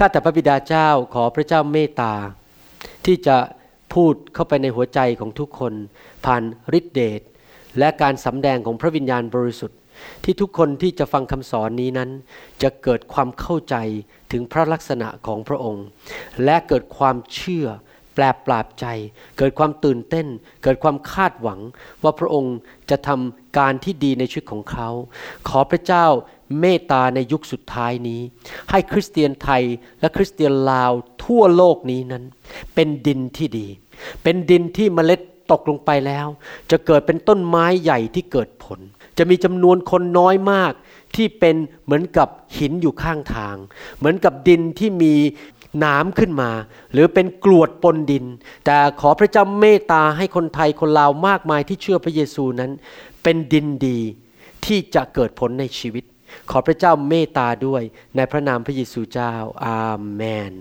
ข้าแต่พระบิดาเจ้าขอพระเจ้าเมตตา ที่จะพูดเข้าไปในหัวใจของทุกคน ผ่านฤทธิเดชและการสำแดงของพระวิญญาณบริสุทธิ์ ที่ทุกคนที่จะฟังคำสอนนี้นั้น จะเกิดความเข้าใจถึงพระลักษณะของพระองค์ และเกิดความเชื่อแปลปราบใจ เกิดความตื่นเต้น เกิดความคาดหวังว่าพระองค์จะทำการที่ดีในชีวิตของเขา ขอพระเจ้า เมตตาในยุคสุดท้ายนี้ ให้คริสเตียนไทยและคริสเตียนลาวทั่วโลกนี้นั้น เป็นดินที่ดี เป็นดินที่เมล็ดตกลงไปแล้ว จะเกิดเป็นต้นไม้ใหญ่ที่เกิดผล จะมีจำนวนคนน้อยมากที่เป็นเหมือนกับหินอยู่ข้างทาง เหมือนกับดินที่มีหนามขึ้นมา หรือเป็นกรวดปนดิน แต่ขอพระเจ้าเมตตาให้คนไทยคนลาวมากมายที่เชื่อพระเยซูนั้น เป็นดินดีที่จะเกิดผลในชีวิต ขอพระเจ้าเมตตาด้วยในพระนามพระเยซูเจ้าอาเมน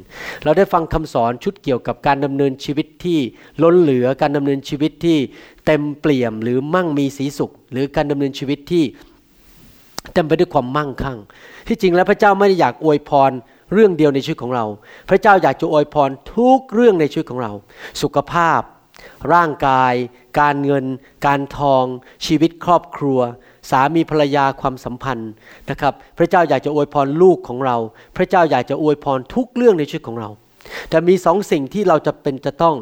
เราได้ฟังคำสอนชุดเกี่ยวกับการดำเนินชีวิตที่ล้นเหลือการดำเนินชีวิตที่เต็มเปี่ยมหรือมั่งมีสีสุข หรือการดำเนินชีวิตที่เต็มไปด้วยความมั่งคั่ง ที่จริงแล้วพระเจ้าไม่ได้อยากอวยพรเรื่องเดียวในชีวิตของเรา พระเจ้าอยากจะอวยพรทุกเรื่องในชีวิตของเรา สุขภาพ ร่างกาย การเงิน การทอง ชีวิตครอบครัว สามีภรรยาความสัมพันธ์นะครับ พระเจ้าอยากจะอวยพรลูกของเรา พระเจ้าอยากจะอวยพรทุกเรื่องในชีวิตของเรา แต่มีสองสิ่งที่เราจะเป็นจะต้อง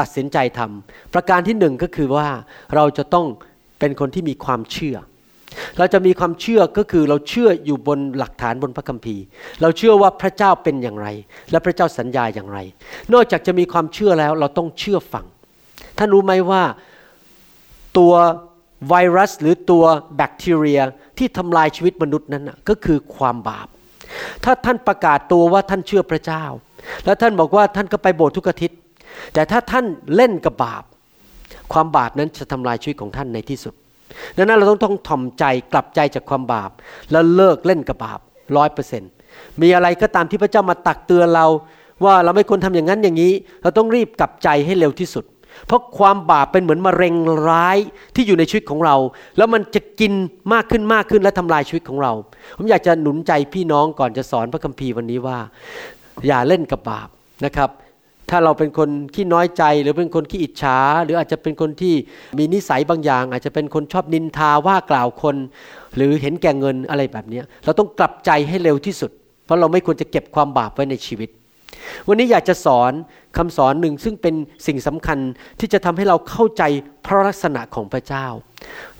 ตัดสินใจทำประการที่หนึ่งก็คือว่าเราจะต้องเป็นคนที่มีความเชื่อ เราจะมีความเชื่อก็คือเราเชื่ออยู่บนหลักฐานบนพระคัมภีร์ เราเชื่อว่าพระเจ้าเป็นอย่างไร และพระเจ้าสัญญาอย่างไร นอกจากจะมีความเชื่อแล้วเราต้องเชื่อฟัง ท่านรู้ไหมว่าตัวไวรัสหรือตัวแบคทีเรียที่ทำลายชีวิตมนุษย์นั้นก็คือความบาป ถ้าท่านประกาศตัวว่าท่านเชื่อพระเจ้า แล้วท่านบอกว่าท่านก็ไปโบสถ์ทุกอาทิตย์ แต่ถ้าท่านเล่นกับบาป ความบาปนั้นจะทำลายชีวิตของท่านในที่สุด ดังนั้นเราต้องต้องถ่อมใจกลับใจจากความบาป แล้วเลิกเล่นกับบาปร้อยเปอร์เซ็นต์มีอะไรก็ตามที่พระเจ้ามาตักเตือนเรา ว่าเราไม่ควรทำอย่างนั้นอย่างนี้ เราต้องรีบกลับใจให้เร็วที่สุด เพราะความบาปเป็นเหมือนมะเร็งร้ายที่อยู่ในชีวิตของเรา แล้วมันจะกินมากขึ้นมากขึ้นและทำลายชีวิตของเรา ผมอยากจะหนุนใจพี่น้องก่อนจะสอนพระคัมภีร์วันนี้ว่า อย่าเล่นกับบาปนะครับ ถ้าเราเป็นคนขี้น้อยใจหรือเป็นคนขี้อิจฉาหรืออาจจะเป็นคนที่มีนิสัยบางอย่าง อาจจะเป็นคนชอบนินทาว่ากล่าวคน หรือเห็นแก่เงินอะไรแบบนี้เราต้องกลับใจให้เร็วที่สุด เพราะเราไม่ควรจะเก็บความบาปไว้ในชีวิต วันนี้อยากจะสอนคำสอนหนึ่งซึ่งเป็นสิ่งสำคัญที่จะทำให้เราเข้าใจพระลักษณะของพระเจ้า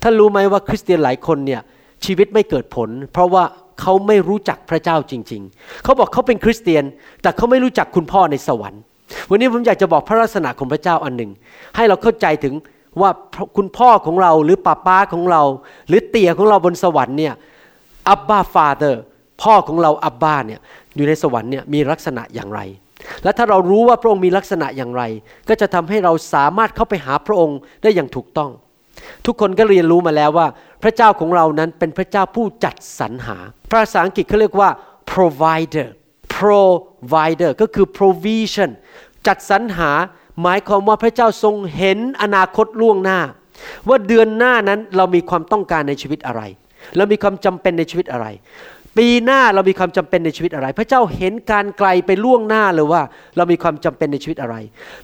ท่านรู้ไหมว่าคริสเตียนหลายคนเนี่ยชีวิตไม่เกิดผล เพราะว่าเขาไม่รู้จักพระเจ้าจริง ๆ เขาบอกเขาเป็นคริสเตียน แต่เขาไม่รู้จักคุณพ่อในสวรรค์ วันนี้ผมอยากจะบอกพระลักษณะของพระเจ้าอันหนึ่ง ให้เราเข้าใจถึงว่าคุณพ่อของเราหรือป้าป้าของเรา หรือเตี่ยของเราบนสวรรค์เนี่ยอับบาฟาเธอร์พ่อของเราอับบาเนี่ย อยู่ในสวรรค์เนี่ยมีลักษณะอย่างไร และถ้าเรารู้ว่าพระองค์มีลักษณะอย่างไร ก็จะทำให้เราสามารถเข้าไปหาพระองค์ได้อย่างถูกต้อง ทุกคนก็เรียนรู้มาแล้วว่า พระเจ้าของเรานั้นเป็นพระเจ้าผู้จัดสรรหา ภาษาอังกฤษเขาเรียกว่า provider provider ก็คือ provision จัดสรรหาหมายความว่าพระเจ้าทรงเห็นอนาคตล่วงหน้า ว่าเดือนหน้านั้นเรามีความต้องการในชีวิตอะไร เรามีความจำเป็นในชีวิตอะไร ปีหน้าเรามีความจำเป็นในชีวิตอะไร พระเจ้าเห็นการไกลไปล่วงหน้าเลยว่า เรามีความจำเป็นในชีวิตอะไร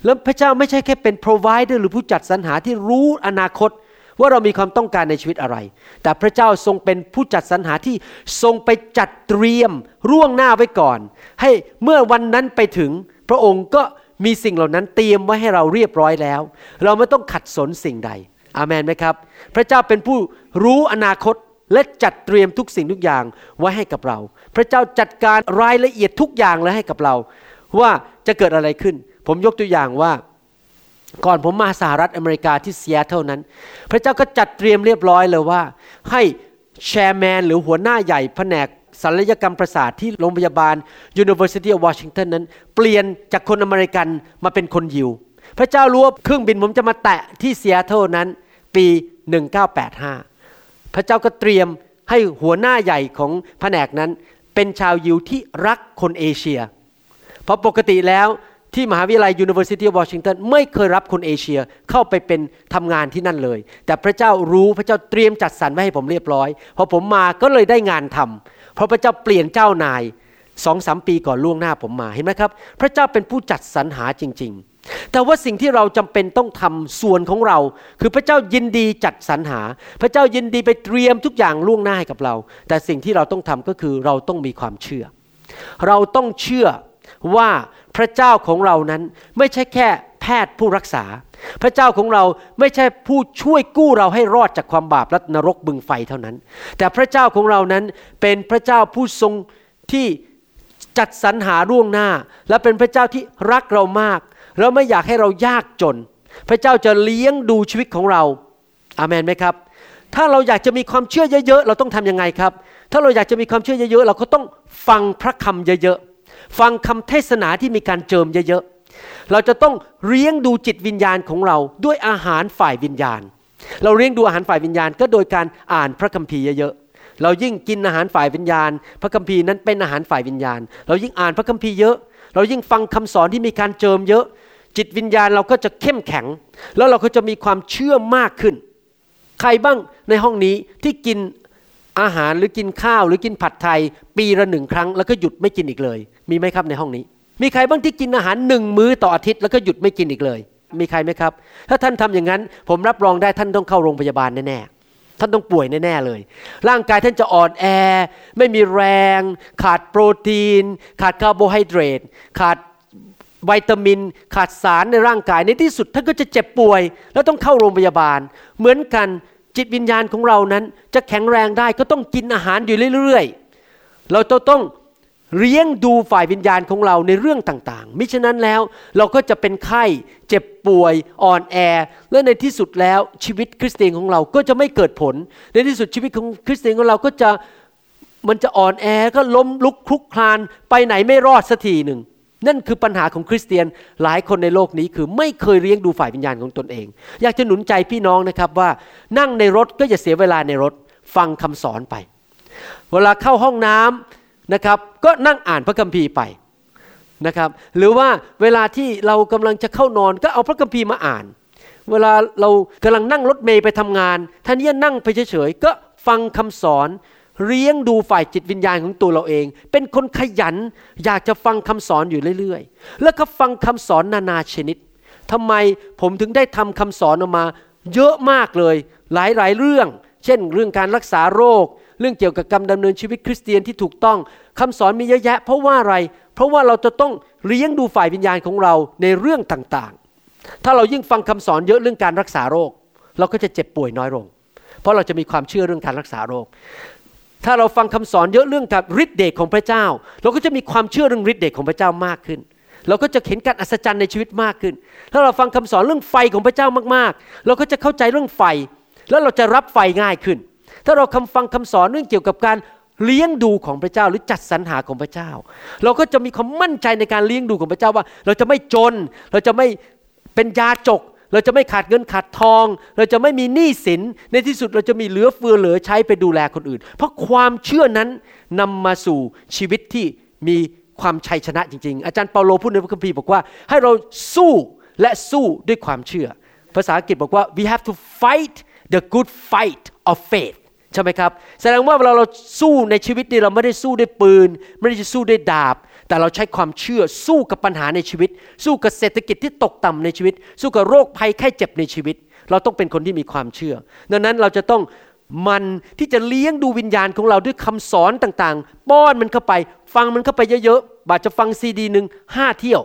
แล้วพระเจ้าไม่ใช่แค่เป็น provider หรือผู้จัดสรรหาที่รู้อนาคตว่าเรามีความต้องการในชีวิตอะไร แต่พระเจ้าทรงเป็นผู้จัดสรรหาที่ทรงไปจัดเตรียมร่วงหน้าไว้ก่อน ให้เมื่อวันนั้นไปถึง พระองค์ก็มีสิ่งเหล่านั้นเตรียมไว้ให้เราเรียบร้อยแล้ว เราไม่ต้องขัดสนสิ่งใด อาเมนไหมครับ พระเจ้าเป็นผู้รู้อนาคต และจัดเตรียมทุกสิ่งทุกอย่างไว้ให้กับเรา พระเจ้าจัดการรายละเอียดทุกอย่างเลยให้กับเรา ว่าจะเกิดอะไรขึ้น ผมยกตัวอย่างว่า ก่อนผมมาสหรัฐอเมริกาที่เซีแอตเทิลนั้น พระเจ้าก็จัดเตรียมเรียบร้อยเลยว่า ให้ chairman หรือหัวหน้าใหญ่แผนกศัลยกรรมประสาทที่โรงพยาบาล University of Washington นั้น เปลี่ยนจากคนอเมริกันมาเป็นคนยิว พระเจ้ารู้ว่าเครื่องบินผมจะมาแตะที่เซีแอตเทิลนั้น ปี 1985 พระเจ้าก็เตรียมให้หัวหน้าใหญ่ของแผนกนั้น เป็นชาวยิวที่รักคนเอเชีย เพราะปกติแล้วที่มหาวิทยาลัย University of Washington ไม่เคยรับคนเอเชียเข้าไปเป็นทำงานที่นั่นเลย แต่พระเจ้ารู้พระเจ้าเตรียมจัดสรรไว้ให้ผมเรียบร้อย พอผมมาก็เลยได้งานทำเพราะพระเจ้าเปลี่ยนเจ้านายสองสามปีก่อนล่วงหน้าผมมาเห็นไหมครับ พระเจ้าเป็นผู้จัดสรรหาจริง ๆ แต่ว่าสิ่งที่เราจำเป็นต้องทำส่วนของเรา คือพระเจ้ายินดีจัดสรรหา พระเจ้ายินดีไปเตรียมทุกอย่างล่วงหน้าให้กับเรา แต่สิ่งที่เราต้องทำก็คือเราต้องมีความเชื่อ เราต้องเชื่อว่าพระเจ้าของเรานั้นไม่ใช่แค่แพทย์ผู้รักษา พระเจ้าของเราไม่ใช่ผู้ช่วยกู้เราให้รอดจากความบาปและนรกบึงไฟเท่านั้น แต่พระเจ้าของเรานั้นเป็นพระเจ้าผู้ทรงที่จัดสรรหาร่วงหน้า และเป็นพระเจ้าที่รักเรามาก แล้วไม่อยากให้เรายากจน พระเจ้าจะเลี้ยงดูชีวิตของเรา อาเมนไหมครับ ถ้าเราอยากจะมีความเชื่อเยอะๆ เราต้องทำยังไงครับ ถ้าเราอยากจะมีความเชื่อเยอะๆ เราก็ต้องฟังพระคำเยอะๆ ฟังคำเทศนาที่มีการเจิมเยอะๆ เราจะต้องเลี้ยงดูจิตวิญญาณของเราด้วยอาหารฝ่ายวิญญาณ เราเลี้ยงดูอาหารฝ่ายวิญญาณ ก็โดยการอ่านพระคัมภีร์เยอะๆเรายิ่งกินอาหารฝ่ายวิญญาณ พระคัมภีร์นั้นเป็นอาหารฝ่ายวิญญาณ เรายิ่งอ่านพระคัมภีร์เยอะ เรายิ่งฟังคำสอนที่มีการเจิมเยอะ จิตวิญญาณเราก็จะเข้มแข็ง แล้วเราก็จะมีความเชื่อมากขึ้น ใครบ้างในห้องนี้ที่กินอาหารหรือกินข้าวหรือกินผัดไทย ปีละหนึ่งครั้ง แล้วก็หยุดไม่กินอีกเลย มีไหมครับในห้องนี้ มีใครบ้างที่กินอาหารหนึ่งมื้อต่ออาทิตย์แล้วก็หยุดไม่กินอีกเลย มีใครไหมครับ ถ้าท่านทำอย่างนั้น ผมรับรองได้ท่านต้องเข้าโรงพยาบาลแน่ๆท่านต้องป่วยแน่ๆเลย ร่างกายท่านจะอ่อนแอ ไม่มีแรง ขาดโปรตีน ขาดคาร์โบไฮเดรตขาด วิตามิน ขาดสารในร่างกายในที่สุดท่านก็จะเจ็บป่วย แล้วต้องเข้าโรงพยาบาล เหมือนกันจิตวิญญาณของเรานั้น จะแข็งแรงได้ก็ต้องกินอาหารอยู่เรื่อยๆ เราต้องเลี้ยงดูฝ่ายวิญญาณของเราในเรื่องต่างๆ มิฉะนั้นแล้วเราก็จะเป็นไข้เจ็บป่วยอ่อนแอ และในที่สุดแล้วชีวิตคริสเตียนของเราก็จะไม่เกิดผล ในที่สุดชีวิตของคริสเตียนของเราก็จะมันจะอ่อนแอก็ล้มลุกคลุกคลานไปไหนไม่รอดสักทีหนึ่ง นั่นคือปัญหาของคริสเตียนหลายคนในโลกนี้คือไม่เคยเลี้ยงดูฝ่ายวิญญาณของตนเอง อยากจะหนุนใจพี่น้องนะครับว่านั่งในรถก็อย่าเสียเวลาในรถฟังคำสอนไป เวลาเข้าห้องน้ำนะครับก็นั่งอ่านพระคัมภีร์ไปนะครับหรือว่าเวลาที่เรากำลังจะเข้านอนก็เอาพระคัมภีร์มาอ่าน เวลาเรากำลังนั่งรถเมย์ไปทำงานท่านยังนั่งไปเฉยๆก็ฟังคำสอน เลี้ยงดูฝ่ายจิตวิญญาณของตัวเราเอง เป็นคนขยันอยากจะฟังคำสอนอยู่เรื่อย ๆ แล้วก็ฟังคำสอนนานาชนิดทำไมผมถึงได้ทำคำสอนออกมา เยอะมากเลย หลายๆเรื่อง เช่น เรื่องการรักษาโรค เรื่องเกี่ยวกับการดำเนินชีวิตคริสเตียนที่ถูกต้องคำสอนมีเยอะแยะ เพราะว่าอะไร เพราะว่าเราจะต้องเลี้ยงดูฝ่ายวิญญาณของเราในเรื่องต่างๆ ถ้าเรายิ่งฟังคำสอนเยอะเรื่องการรักษาโรค เราก็จะเจ็บป่วยน้อยลง เพราะเราจะมีความเชื่อเรื่องการรักษาโรค ถ้าเราฟังคำสอนเยอะเรื่องกับฤทธิ์เดชของพระเจ้า เราก็จะมีความเชื่อเรื่องฤทธิ์เดชของพระเจ้ามากขึ้น เราก็จะเห็นการอัศจรรย์ในชีวิตมากขึ้น ถ้าเราฟังคำสอนเรื่องไฟของพระเจ้ามากๆ เราก็จะเข้าใจเรื่องไฟ แล้วเราจะรับไฟง่ายขึ้น ถ้าเราคำฟังคำสอนเรื่องเกี่ยวกับการเลี้ยงดูของพระเจ้าหรือจัดสรรหาของพระเจ้า เราก็จะมีความมั่นใจในการเลี้ยงดูของพระเจ้าว่า เราจะไม่จน เราจะไม่เป็นยาจก เราจะไม่ขาดเงินขาดทอง เราจะไม่มีหนี้สิน ในที่สุดเราจะมีเหลือเฟือเหลือใช้ไปดูแลคนอื่น เพราะความเชื่อนั้นนำมาสู่ชีวิตที่มีความชัยชนะจริง ๆ อาจารย์เปาโลพูดในพระคัมภีร์บอกว่า ให้เราสู้และสู้ด้วยความเชื่อ ภาษาอังกฤษบอกว่า we have to fight the good fight of faith ใช่ไหมครับ แสดงว่าเวลาเราสู้ในชีวิตนี้เราไม่ได้สู้ด้วยปืน ไม่ได้สู้ด้วยดาบ แต่เราใช้ความเชื่อสู้กับปัญหาในชีวิต สู้กับเศรษฐกิจที่ตกต่ำในชีวิต สู้กับโรคภัยไข้เจ็บในชีวิต เราต้องเป็นคนที่มีความเชื่อ ดังนั้นเราจะต้องมันที่จะเลี้ยงดูวิญญาณของเราด้วยคำสอนต่างๆ ป้อนมันเข้าไป ฟังมันเข้าไปเยอะๆบาจะฟังซีดีหนึ่งห้าเที่ยว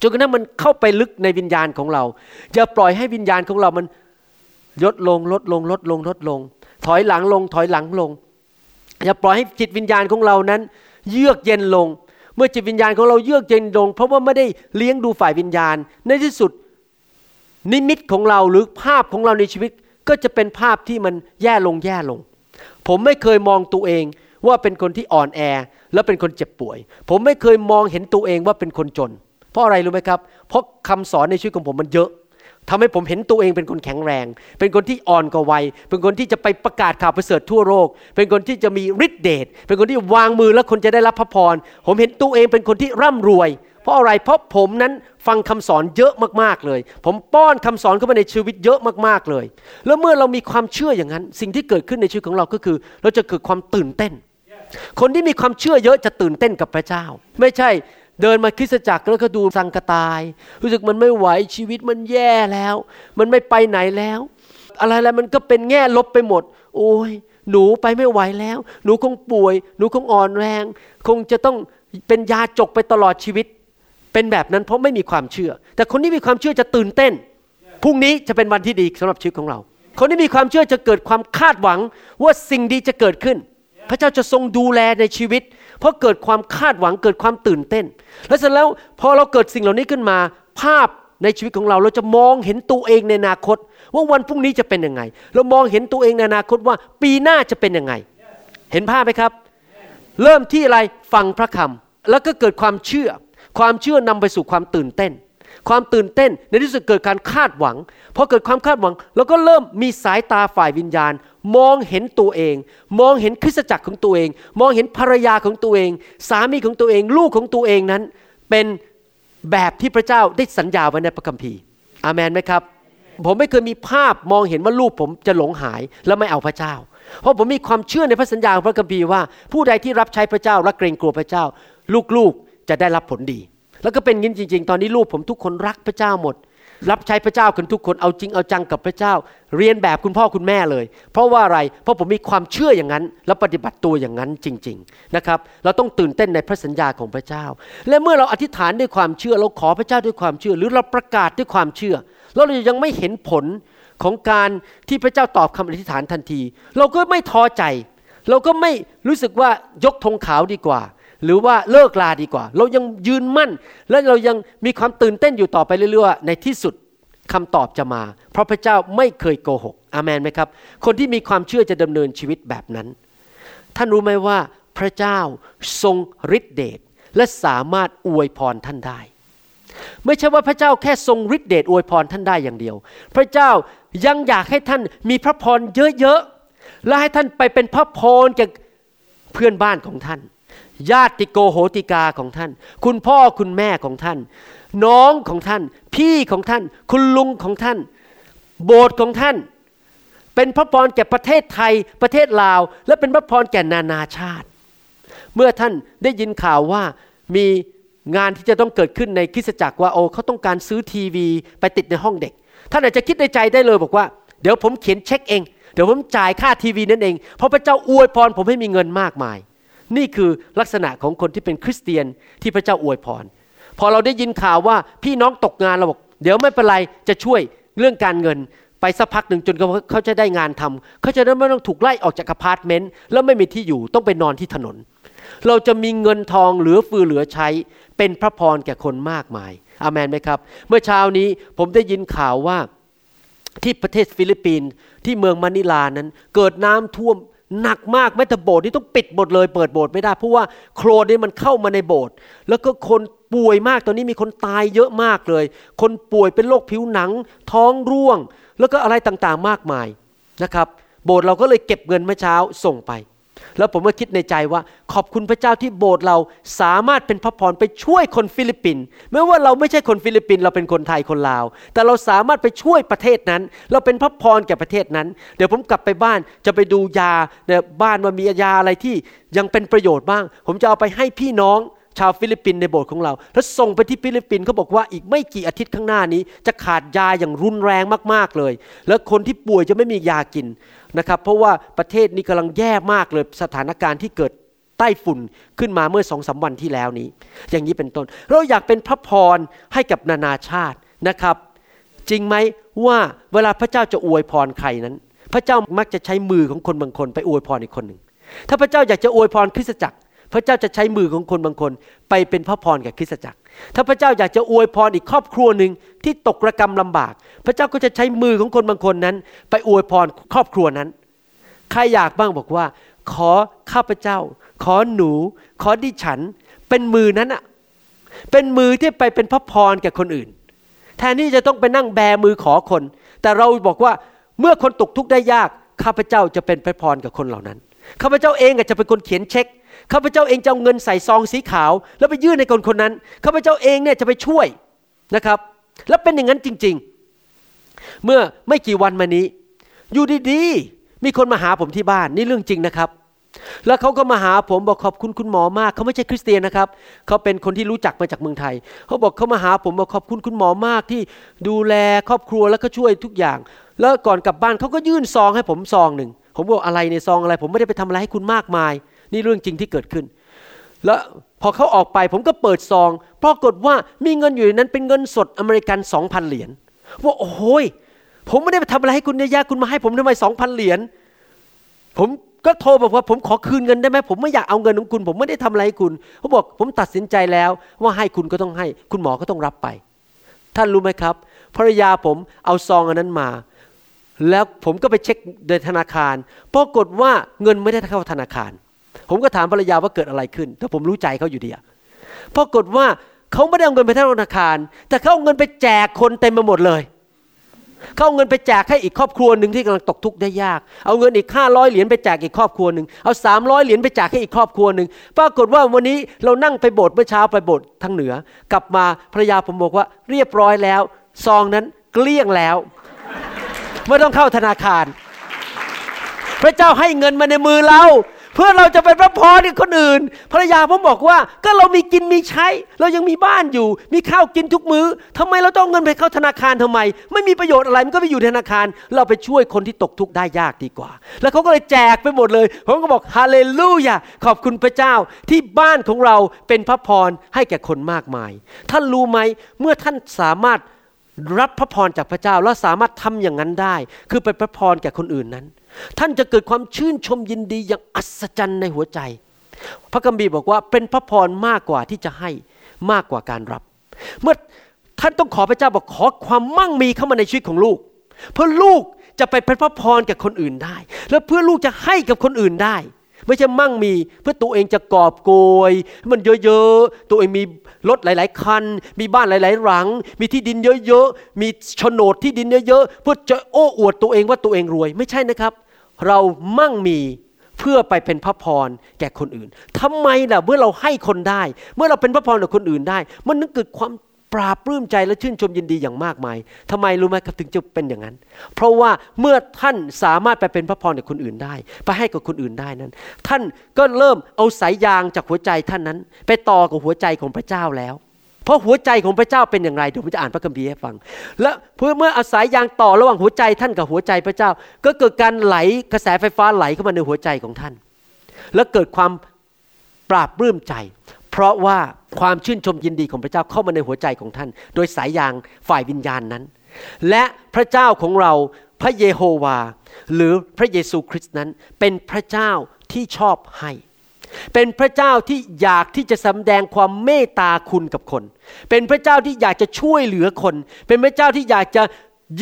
จนกระทั่งมันเข้าไปลึกในวิญญาณของเราอย่าปล่อยให้วิญญาณของเรามันลดลงลดลงลดลงลดลง ถอยหลังลงถอยหลังลง อย่าปล่อยให้จิตวิญญาณของเรานั้น เยือกเย็นลง เมื่อจิตวิญญาณของเราเยือกเย็นลง เพราะว่าไม่ได้เลี้ยงดูฝ่ายวิญญาณ ในที่สุดนิมิตของเราหรือภาพของเราในชีวิตก็จะเป็นภาพที่มันแย่ลงแย่ลง ผมไม่เคยมองตัวเองว่าเป็นคนที่อ่อนแอและเป็นคนเจ็บป่วย ผมไม่เคยมองเห็นตัวเองว่าเป็นคนจน เพราะอะไรรู้ไหมครับ เพราะคำสอนในชีวิตของผมมันเยอะ ทำให้ผมเห็นตัวเองเป็นคนแข็งแรง เป็นคนที่อ่อนกว่าวัย เป็นคนที่จะไปประกาศข่าวประเสริฐทั่วโลก เป็นคนที่จะมีฤทธิเดช เป็นคนที่วางมือแล้วคนจะได้รับพระพร ผมเห็นตัวเองเป็นคนที่ร่ำรวย เพราะอะไร เพราะผมนั้นฟังคำสอนเยอะมากๆเลย ผมป้อนคำสอนเข้ามาในชีวิตเยอะมากๆเลย แล้วเมื่อเรามีความเชื่ออย่างนั้น สิ่งที่เกิดขึ้นในชีวิตของเราก็คือ เราจะเกิดความตื่นเต้น คนที่มีความเชื่อเยอะจะตื่นเต้นกับพระเจ้า ไม่ใช่ เดินมาคริสตจักรแล้วก็ดูสังกตาย รู้สึกมันไม่ไหวชีวิตมันแย่แล้ว มันไม่ไปไหนแล้ว อะไรแล้วมันก็เป็นแง่ลบไปหมด โอ้ยหนูไปไม่ไหวแล้ว หนูคงป่วย หนูคงอ่อนแรง คงจะต้องเป็นยาจกไปตลอดชีวิต เป็นแบบนั้นเพราะไม่มีความเชื่อ แต่คนที่มีความเชื่อจะตื่นเต้นพรุ่งนี้จะเป็นวันที่ดีสำหรับชีวิตของเรา คนที่มีความเชื่อจะเกิดความคาดหวังว่าสิ่งดีจะเกิดขึ้น พระเจ้าจะทรงดูแลในชีวิต เพราะเกิดความคาดหวังเกิดความตื่นเต้น และเสร็จแล้วพอเราเกิดสิ่งเหล่านี้ขึ้นมา ภาพในชีวิตของเราเราจะมองเห็นตัวเองในอนาคต ว่าวันพรุ่งนี้จะเป็นยังไง เรามองเห็นตัวเองในอนาคตว่าปีหน้าจะเป็นยังไง เห็นภาพไหมครับ เริ่มที่อะไรฟังพระคำแล้วก็เกิดความเชื่อ ความเชื่อนำไปสู่ความตื่นเต้น ความตื่นเต้นในที่สุดเกิดการคาดหวังพอเกิดความคาดหวังเราก็เริ่มมีสายตาฝ่ายวิญญาณ มองเห็นตัวเอง มองเห็นคริสตจักรของตัวเอง มองเห็นภรรยาของตัวเอง สามีของตัวเอง ลูกของตัวเองนั้น เป็นแบบที่พระเจ้าได้สัญญาไว้ในพระคัมภีร์อามันไหมครับผมไม่เคยมีภาพมองเห็นว่าลูกผมจะหลงหายแล้วไม่เอาพระเจ้า เพราะผมมีความเชื่อในพระสัญญาของพระคัมภีร์ว่า ผู้ใดที่รับใช้พระเจ้าและเกรงกลัวพระเจ้า ลูกๆจะได้รับผลดี แล้วก็เป็นงี้จริง ๆ ตอนนี้ลูกผมทุกคนรักพระเจ้าหมด รับใช้พระเจ้ากันทุกคนเอาจริงเอาจังกับพระเจ้า เรียนแบบคุณพ่อคุณแม่เลย เพราะว่าอะไรเพราะผมมีความเชื่ออย่างนั้น และปฏิบัติตัวอย่างนั้นจริง ๆนะครับ เราต้องตื่นเต้นในพระสัญญาของพระเจ้า และเมื่อเราอธิษฐานด้วยความเชื่อเราขอพระเจ้าด้วยความเชื่อ หรือเราประกาศด้วยความเชื่อแล้วเรายังไม่เห็นผลของการที่พระเจ้าตอบคำอธิษฐานทันที เราก็ไม่ท้อใจ เราก็ไม่รู้สึกว่ายกธงขาวดีกว่า หรือว่าเลิกลาดีกว่า เรายังยืนมั่น และเรายังมีความตื่นเต้นอยู่ต่อไปเรื่อยๆในที่สุดคำตอบจะมา เพราะพระเจ้าไม่เคยโกหกอามันไหมครับ คนที่มีความเชื่อจะดำเนินชีวิตแบบนั้น ท่านรู้ไหมว่าพระเจ้าทรงฤทธิเดชและสามารถอวยพรท่านได้ ไม่ใช่ว่าพระเจ้าแค่ทรงฤทธิเดชอวยพรท่านได้อย่างเดียว พระเจ้ายังอยากให้ท่านมีพระพรเยอะๆและให้ท่านไปเป็นพระพรแก่เพื่อนบ้านของท่าน ญาติโกโหติกาของท่าน คุณพ่อคุณแม่ของท่าน น้องของท่าน พี่ของท่าน คุณลุงของท่าน โบสถ์ของท่าน เป็นพระพรแก่ประเทศไทย ประเทศลาว และเป็นพระพรแก่นานาชาติ เมื่อท่านได้ยินข่าวว่ามีงานที่จะต้องเกิดขึ้นในคริสตจักรว่าโอ้เขาต้องการซื้อทีวีไปติดในห้องเด็ก ท่านอาจจะคิดในใจได้เลยบอกว่า เดี๋ยวผมเขียนเช็คเอง เดี๋ยวผมจ่ายค่าทีวีนั่นเอง เพราะพระเจ้าอวยพรผมให้มีเงินมากมาย นี่คือลักษณะของคนที่เป็นคริสเตียนที่พระเจ้าอวยพร พอเราได้ยินข่าวว่าพี่น้องตกงานเราบอกเดี๋ยวไม่เป็นไรจะช่วยเรื่องการเงินไปสักพักหนึ่งจนเขาจะได้งานทำเขาจะได้ไม่ต้องถูกไล่ออกจากอพาร์ตเมนต์แล้วไม่มีที่อยู่ต้องไปนอนที่ถนน เราจะมีเงินทองเหลือเฟือเหลือใช้ เป็นพระพรแก่คนมากมาย อามันไหมครับ เมื่อเช้านี้ผมได้ยินข่าวว่าที่ประเทศฟิลิปปินส์ที่เมืองมะนิลานั้น เกิดน้ำท่วม หนักมากแม้แต่โบสถ์นี่ต้องปิดหมดเลย เปิดโบสถ์ไม่ได้เพราะว่าโคลนนี่มันเข้ามาในโบสถ์แล้วก็คนป่วยมากตอนนี้มีคนตายเยอะมากเลย คนป่วยเป็นโรคผิวหนัง ท้องร่วง แล้วก็อะไรต่างๆมากมายนะครับ โบสถ์เราก็เลยเก็บเงินเมื่อเช้าส่งไป แล้วผมก็คิดในใจว่า ขอบคุณพระเจ้าที่โบสถ์เราสามารถเป็นพระพรไปช่วยคนฟิลิปปินส์แม้ว่าเราไม่ใช่คนฟิลิปปินส์เราเป็นคนไทยคนลาว แต่เราสามารถไปช่วยประเทศนั้น เราเป็นพระพรแก่ประเทศนั้น เดี๋ยวผมกลับไปบ้านจะไปดูยาในบ้านว่ามียาอะไรที่ยังเป็นประโยชน์บ้าง ผมจะเอาไปให้พี่น้อง ชาวฟิลิปปินส์ในโบสถ์ของเราแล้วส่งไปที่ฟิลิปปินส์เขาบอกว่าอีกไม่กี่อาทิตย์ข้างหน้านี้ จะขาดยาอย่างรุนแรงมากๆเลย แล้วคนที่ป่วยจะไม่มียากินนะครับ เพราะว่าประเทศนี้กำลังแย่มากเลยสถานการณ์ที่เกิดใต้ฝุ่นขึ้นมาเมื่อสองสาวันที่แล้วนี้ อย่างนี้เป็นต้น เราอยากเป็นพระพรให้กับนานาชาตินะครับ จริงไหมว่าเวลาพระเจ้าจะอวยพรใครนั้น พระเจ้ามักจะใช้มือของคนบางคนไปอวยพรอีกคนหนึ่งถ้าพระเจ้าอยากจะอวยพรคริสตจักร พระเจ้าจะใช้มือของคนบางคน ไปเป็นพระพรแก่คริสตจักร ถ้าพระเจ้าอยากจะอวยพรอีกครอบครัวหนึ่งที่ตกระกรรมลำบาก พระเจ้าก็จะใช้มือของคนบางคนนั้น ไปอวยพรครอบครัวนั้น ใครอยากบ้างบอกว่า ขอข้าพเจ้า ขอหนู ขอดิฉัน เป็นมือนั้นอะเป็นมือที่ไปเป็นพระพรแก่คนอื่น แทนที่จะต้องไปนั่งแบมือขอคน แต่เราบอกว่าเมื่อคนตกทุกข์ได้ยากข้าพเจ้าจะเป็นพระพรกับคนเหล่านั้นข้าพเจ้าเองจะเป็นคนเขียนเช็ค ข้าพเจ้าเองจะเอาเงินใส่ซองสีขาว แล้วไปยื่นให้คนคนนั้นข้าพเจ้าเองเนี่ยจะไปช่วยนะครับ แล้วเป็นอย่างนั้นจริง ๆ เมื่อไม่กี่วันมานี้ อยู่ดีๆมีคนมาหาผมที่บ้านนี่เรื่องจริงนะครับ แล้วเขาก็มาหาผมบอกขอบคุณคุณหมอมากเขาไม่ใช่คริสเตียนนะครับเขาเป็นคนที่รู้จักมาจากเมืองไทยเขาบอกเขามาหาผมบอกขอบคุณคุณหมอมากที่ดูแลครอบครัวแล้วก็ช่วยทุกอย่าง แล้วก่อนกลับบ้านเขาก็ยื่นซองให้ผมซองหนึ่งผมบอกอะไรในซองอะไร ผมไม่ได้ไปทำอะไรให้คุณมากมาย นี่เรื่องจริงที่เกิดขึ้น แล้วพอเขาออกไปผมก็เปิดซองปรากฏว่ามีเงินอยู่ในนั้นเป็นเงินสดอเมริกันสองพันเหรียญว่าโอ้ยผมไม่ได้ไปทำอะไรให้คุณเยอะๆคุณมาให้ผมทำไมสองพันเหรียญผมก็โทรบอกว่าผมขอคืนเงินได้ไหมผมไม่อยากเอาเงินของคุณ ผมไม่ได้ทำอะไรให้คุณเขาบอกผมตัดสินใจแล้ว ว่าให้คุณก็ต้องให้ คุณหมอก็ต้องรับไป ท่านรู้ไหมครับภรรยาผมเอาซองอันนั้นมา แล้วผมก็ไปเช็คในธนาคารปรากฏว่าเงินไม่ได้เข้าธนาคาร ผมก็ถามภรรยาว่าเกิดอะไรขึ้นถ้าผมรู้ใจเขาอยู่ดีอะปรากฏว่าเขาไม่ได้เอาเงินไปธนาคาร แต่เขาเอาเงินไปแจกคนเต็มไปหมดเลยเขาเอาเงินไปแจกให้อีกครอบครัวหนึ่งที่กำลังตกทุกข์ได้ยาก เอาเงินอีกห้าร้อยเหรียญไปแจกอีกครอบครัวหนึ่ง เอาสามร้อยเหรียญไปแจกให้อีกครอบครัวหนึ่ง ปรากฏว่าวันนี้เรานั่งไปโบสถ์เมื่อเช้าไปโบสถ์ทางเหนือ กลับมาภรรยาผมบอกว่า เรียบร้อยแล้ว ซองนั้นเกลี้ยงแล้ว ไม่ต้องเข้าธนาคาร พระเจ้าให้เงินมาในมือเรา เพื่อเราจะเป็นพระพรให้คนอื่น ภรรยาผมบอกว่า ก็เรามีกินมีใช้ เรายังมีบ้านอยู่ มีข้าวกินทุกมือ้อทำไมเราต้องเงินไปเข้าธนาคารทำไม ไม่มีประโยชน์อะไรมันก็ไปอยู่ธนาคาร เราไปช่วยคนที่ตกทุกข์ได้ยากดีกว่า แล้วเขาก็เลยแจกไปหมดเลยผมก็บอกฮาเลลูยาขอบคุณพระเจ้าที่บ้านของเราเป็นพระพรให้แก่คนมากมาย ท่านรู้ไหมเมื่อท่านสามารถรับพระพรจากพระเจ้า แล้วสามารถทำอย่างนั้นได้ คือเป็นพระพรแก่คนอื่นนั้น ท่านจะเกิดความชื่นชมยินดีอย่างอัศจรรย์ในหัวใจ พระคัมภีร์บอกว่าเป็นพระพรมากกว่าที่จะให้มากกว่าการรับ เมื่อท่านต้องขอพระเจ้าบอกขอความมั่งมีเข้ามาในชีวิตของลูก เพื่อลูกจะไปเป็นพระพรกับคนอื่นได้ และเพื่อลูกจะให้กับคนอื่นได้ ไม่ใช่มั่งมีเพื่อตัวเองจะกอบโกย มันเยอะๆ ตัวเองมีรถหลาย ๆ คัน มีบ้านหลาย ๆ หลัง มีที่ดินเยอะๆ มีโฉนดที่ดินเยอะๆ เพื่อจะโอ้อวดตัวเองว่าตัวเองรวย ไม่ใช่นะครับ เรามั่งมีเพื่อไปเป็นพระพรแก่คนอื่นทำไมล่ะเมื่อเราให้คนได้ เมื่อเราเป็นพระพรแก่คนอื่นได้ มันนึกเกิดความ ปราบปลื้มใจและชื่นชมยินดีอย่างมากมายทำไมรู้ไหมครับถึงจะเป็นอย่างนั้น เพราะว่าเมื่อท่านสามารถไปเป็นพระพรกับคนอื่นได้ ไปให้กับคนอื่นได้นั้น ท่านก็เริ่มเอาสายยางจากหัวใจท่านนั้น ไปต่อกับหัวใจของพระเจ้าแล้ว เพราะหัวใจของพระเจ้าเป็นอย่างไรเดี๋ยวผมจะอ่านพระคัมภีร์ให้ฟัง และเพื่อเมื่ออาศัยยางต่อระหว่างหัวใจท่านกับหัวใจพระเจ้า ก็เกิดการไหลกระแสไฟฟ้าไหลเข้ามาในหัวใจของท่าน แล้วเกิดความปราบปลื้มใจ เพราะว่าความชื่นชมยินดีของพระเจ้าเข้ามาในหัวใจของท่าน โดยสายยางฝ่ายวิญญาณนั้น และพระเจ้าของเราพระเยโฮวา หรือพระเยซูคริสต์นั้น เป็นพระเจ้าที่ชอบให้ เป็นพระเจ้าที่อยากที่จะสำแดงความเมตตาคุณกับคน เป็นพระเจ้าที่อยากจะช่วยเหลือคน เป็นพระเจ้าที่อยากจะ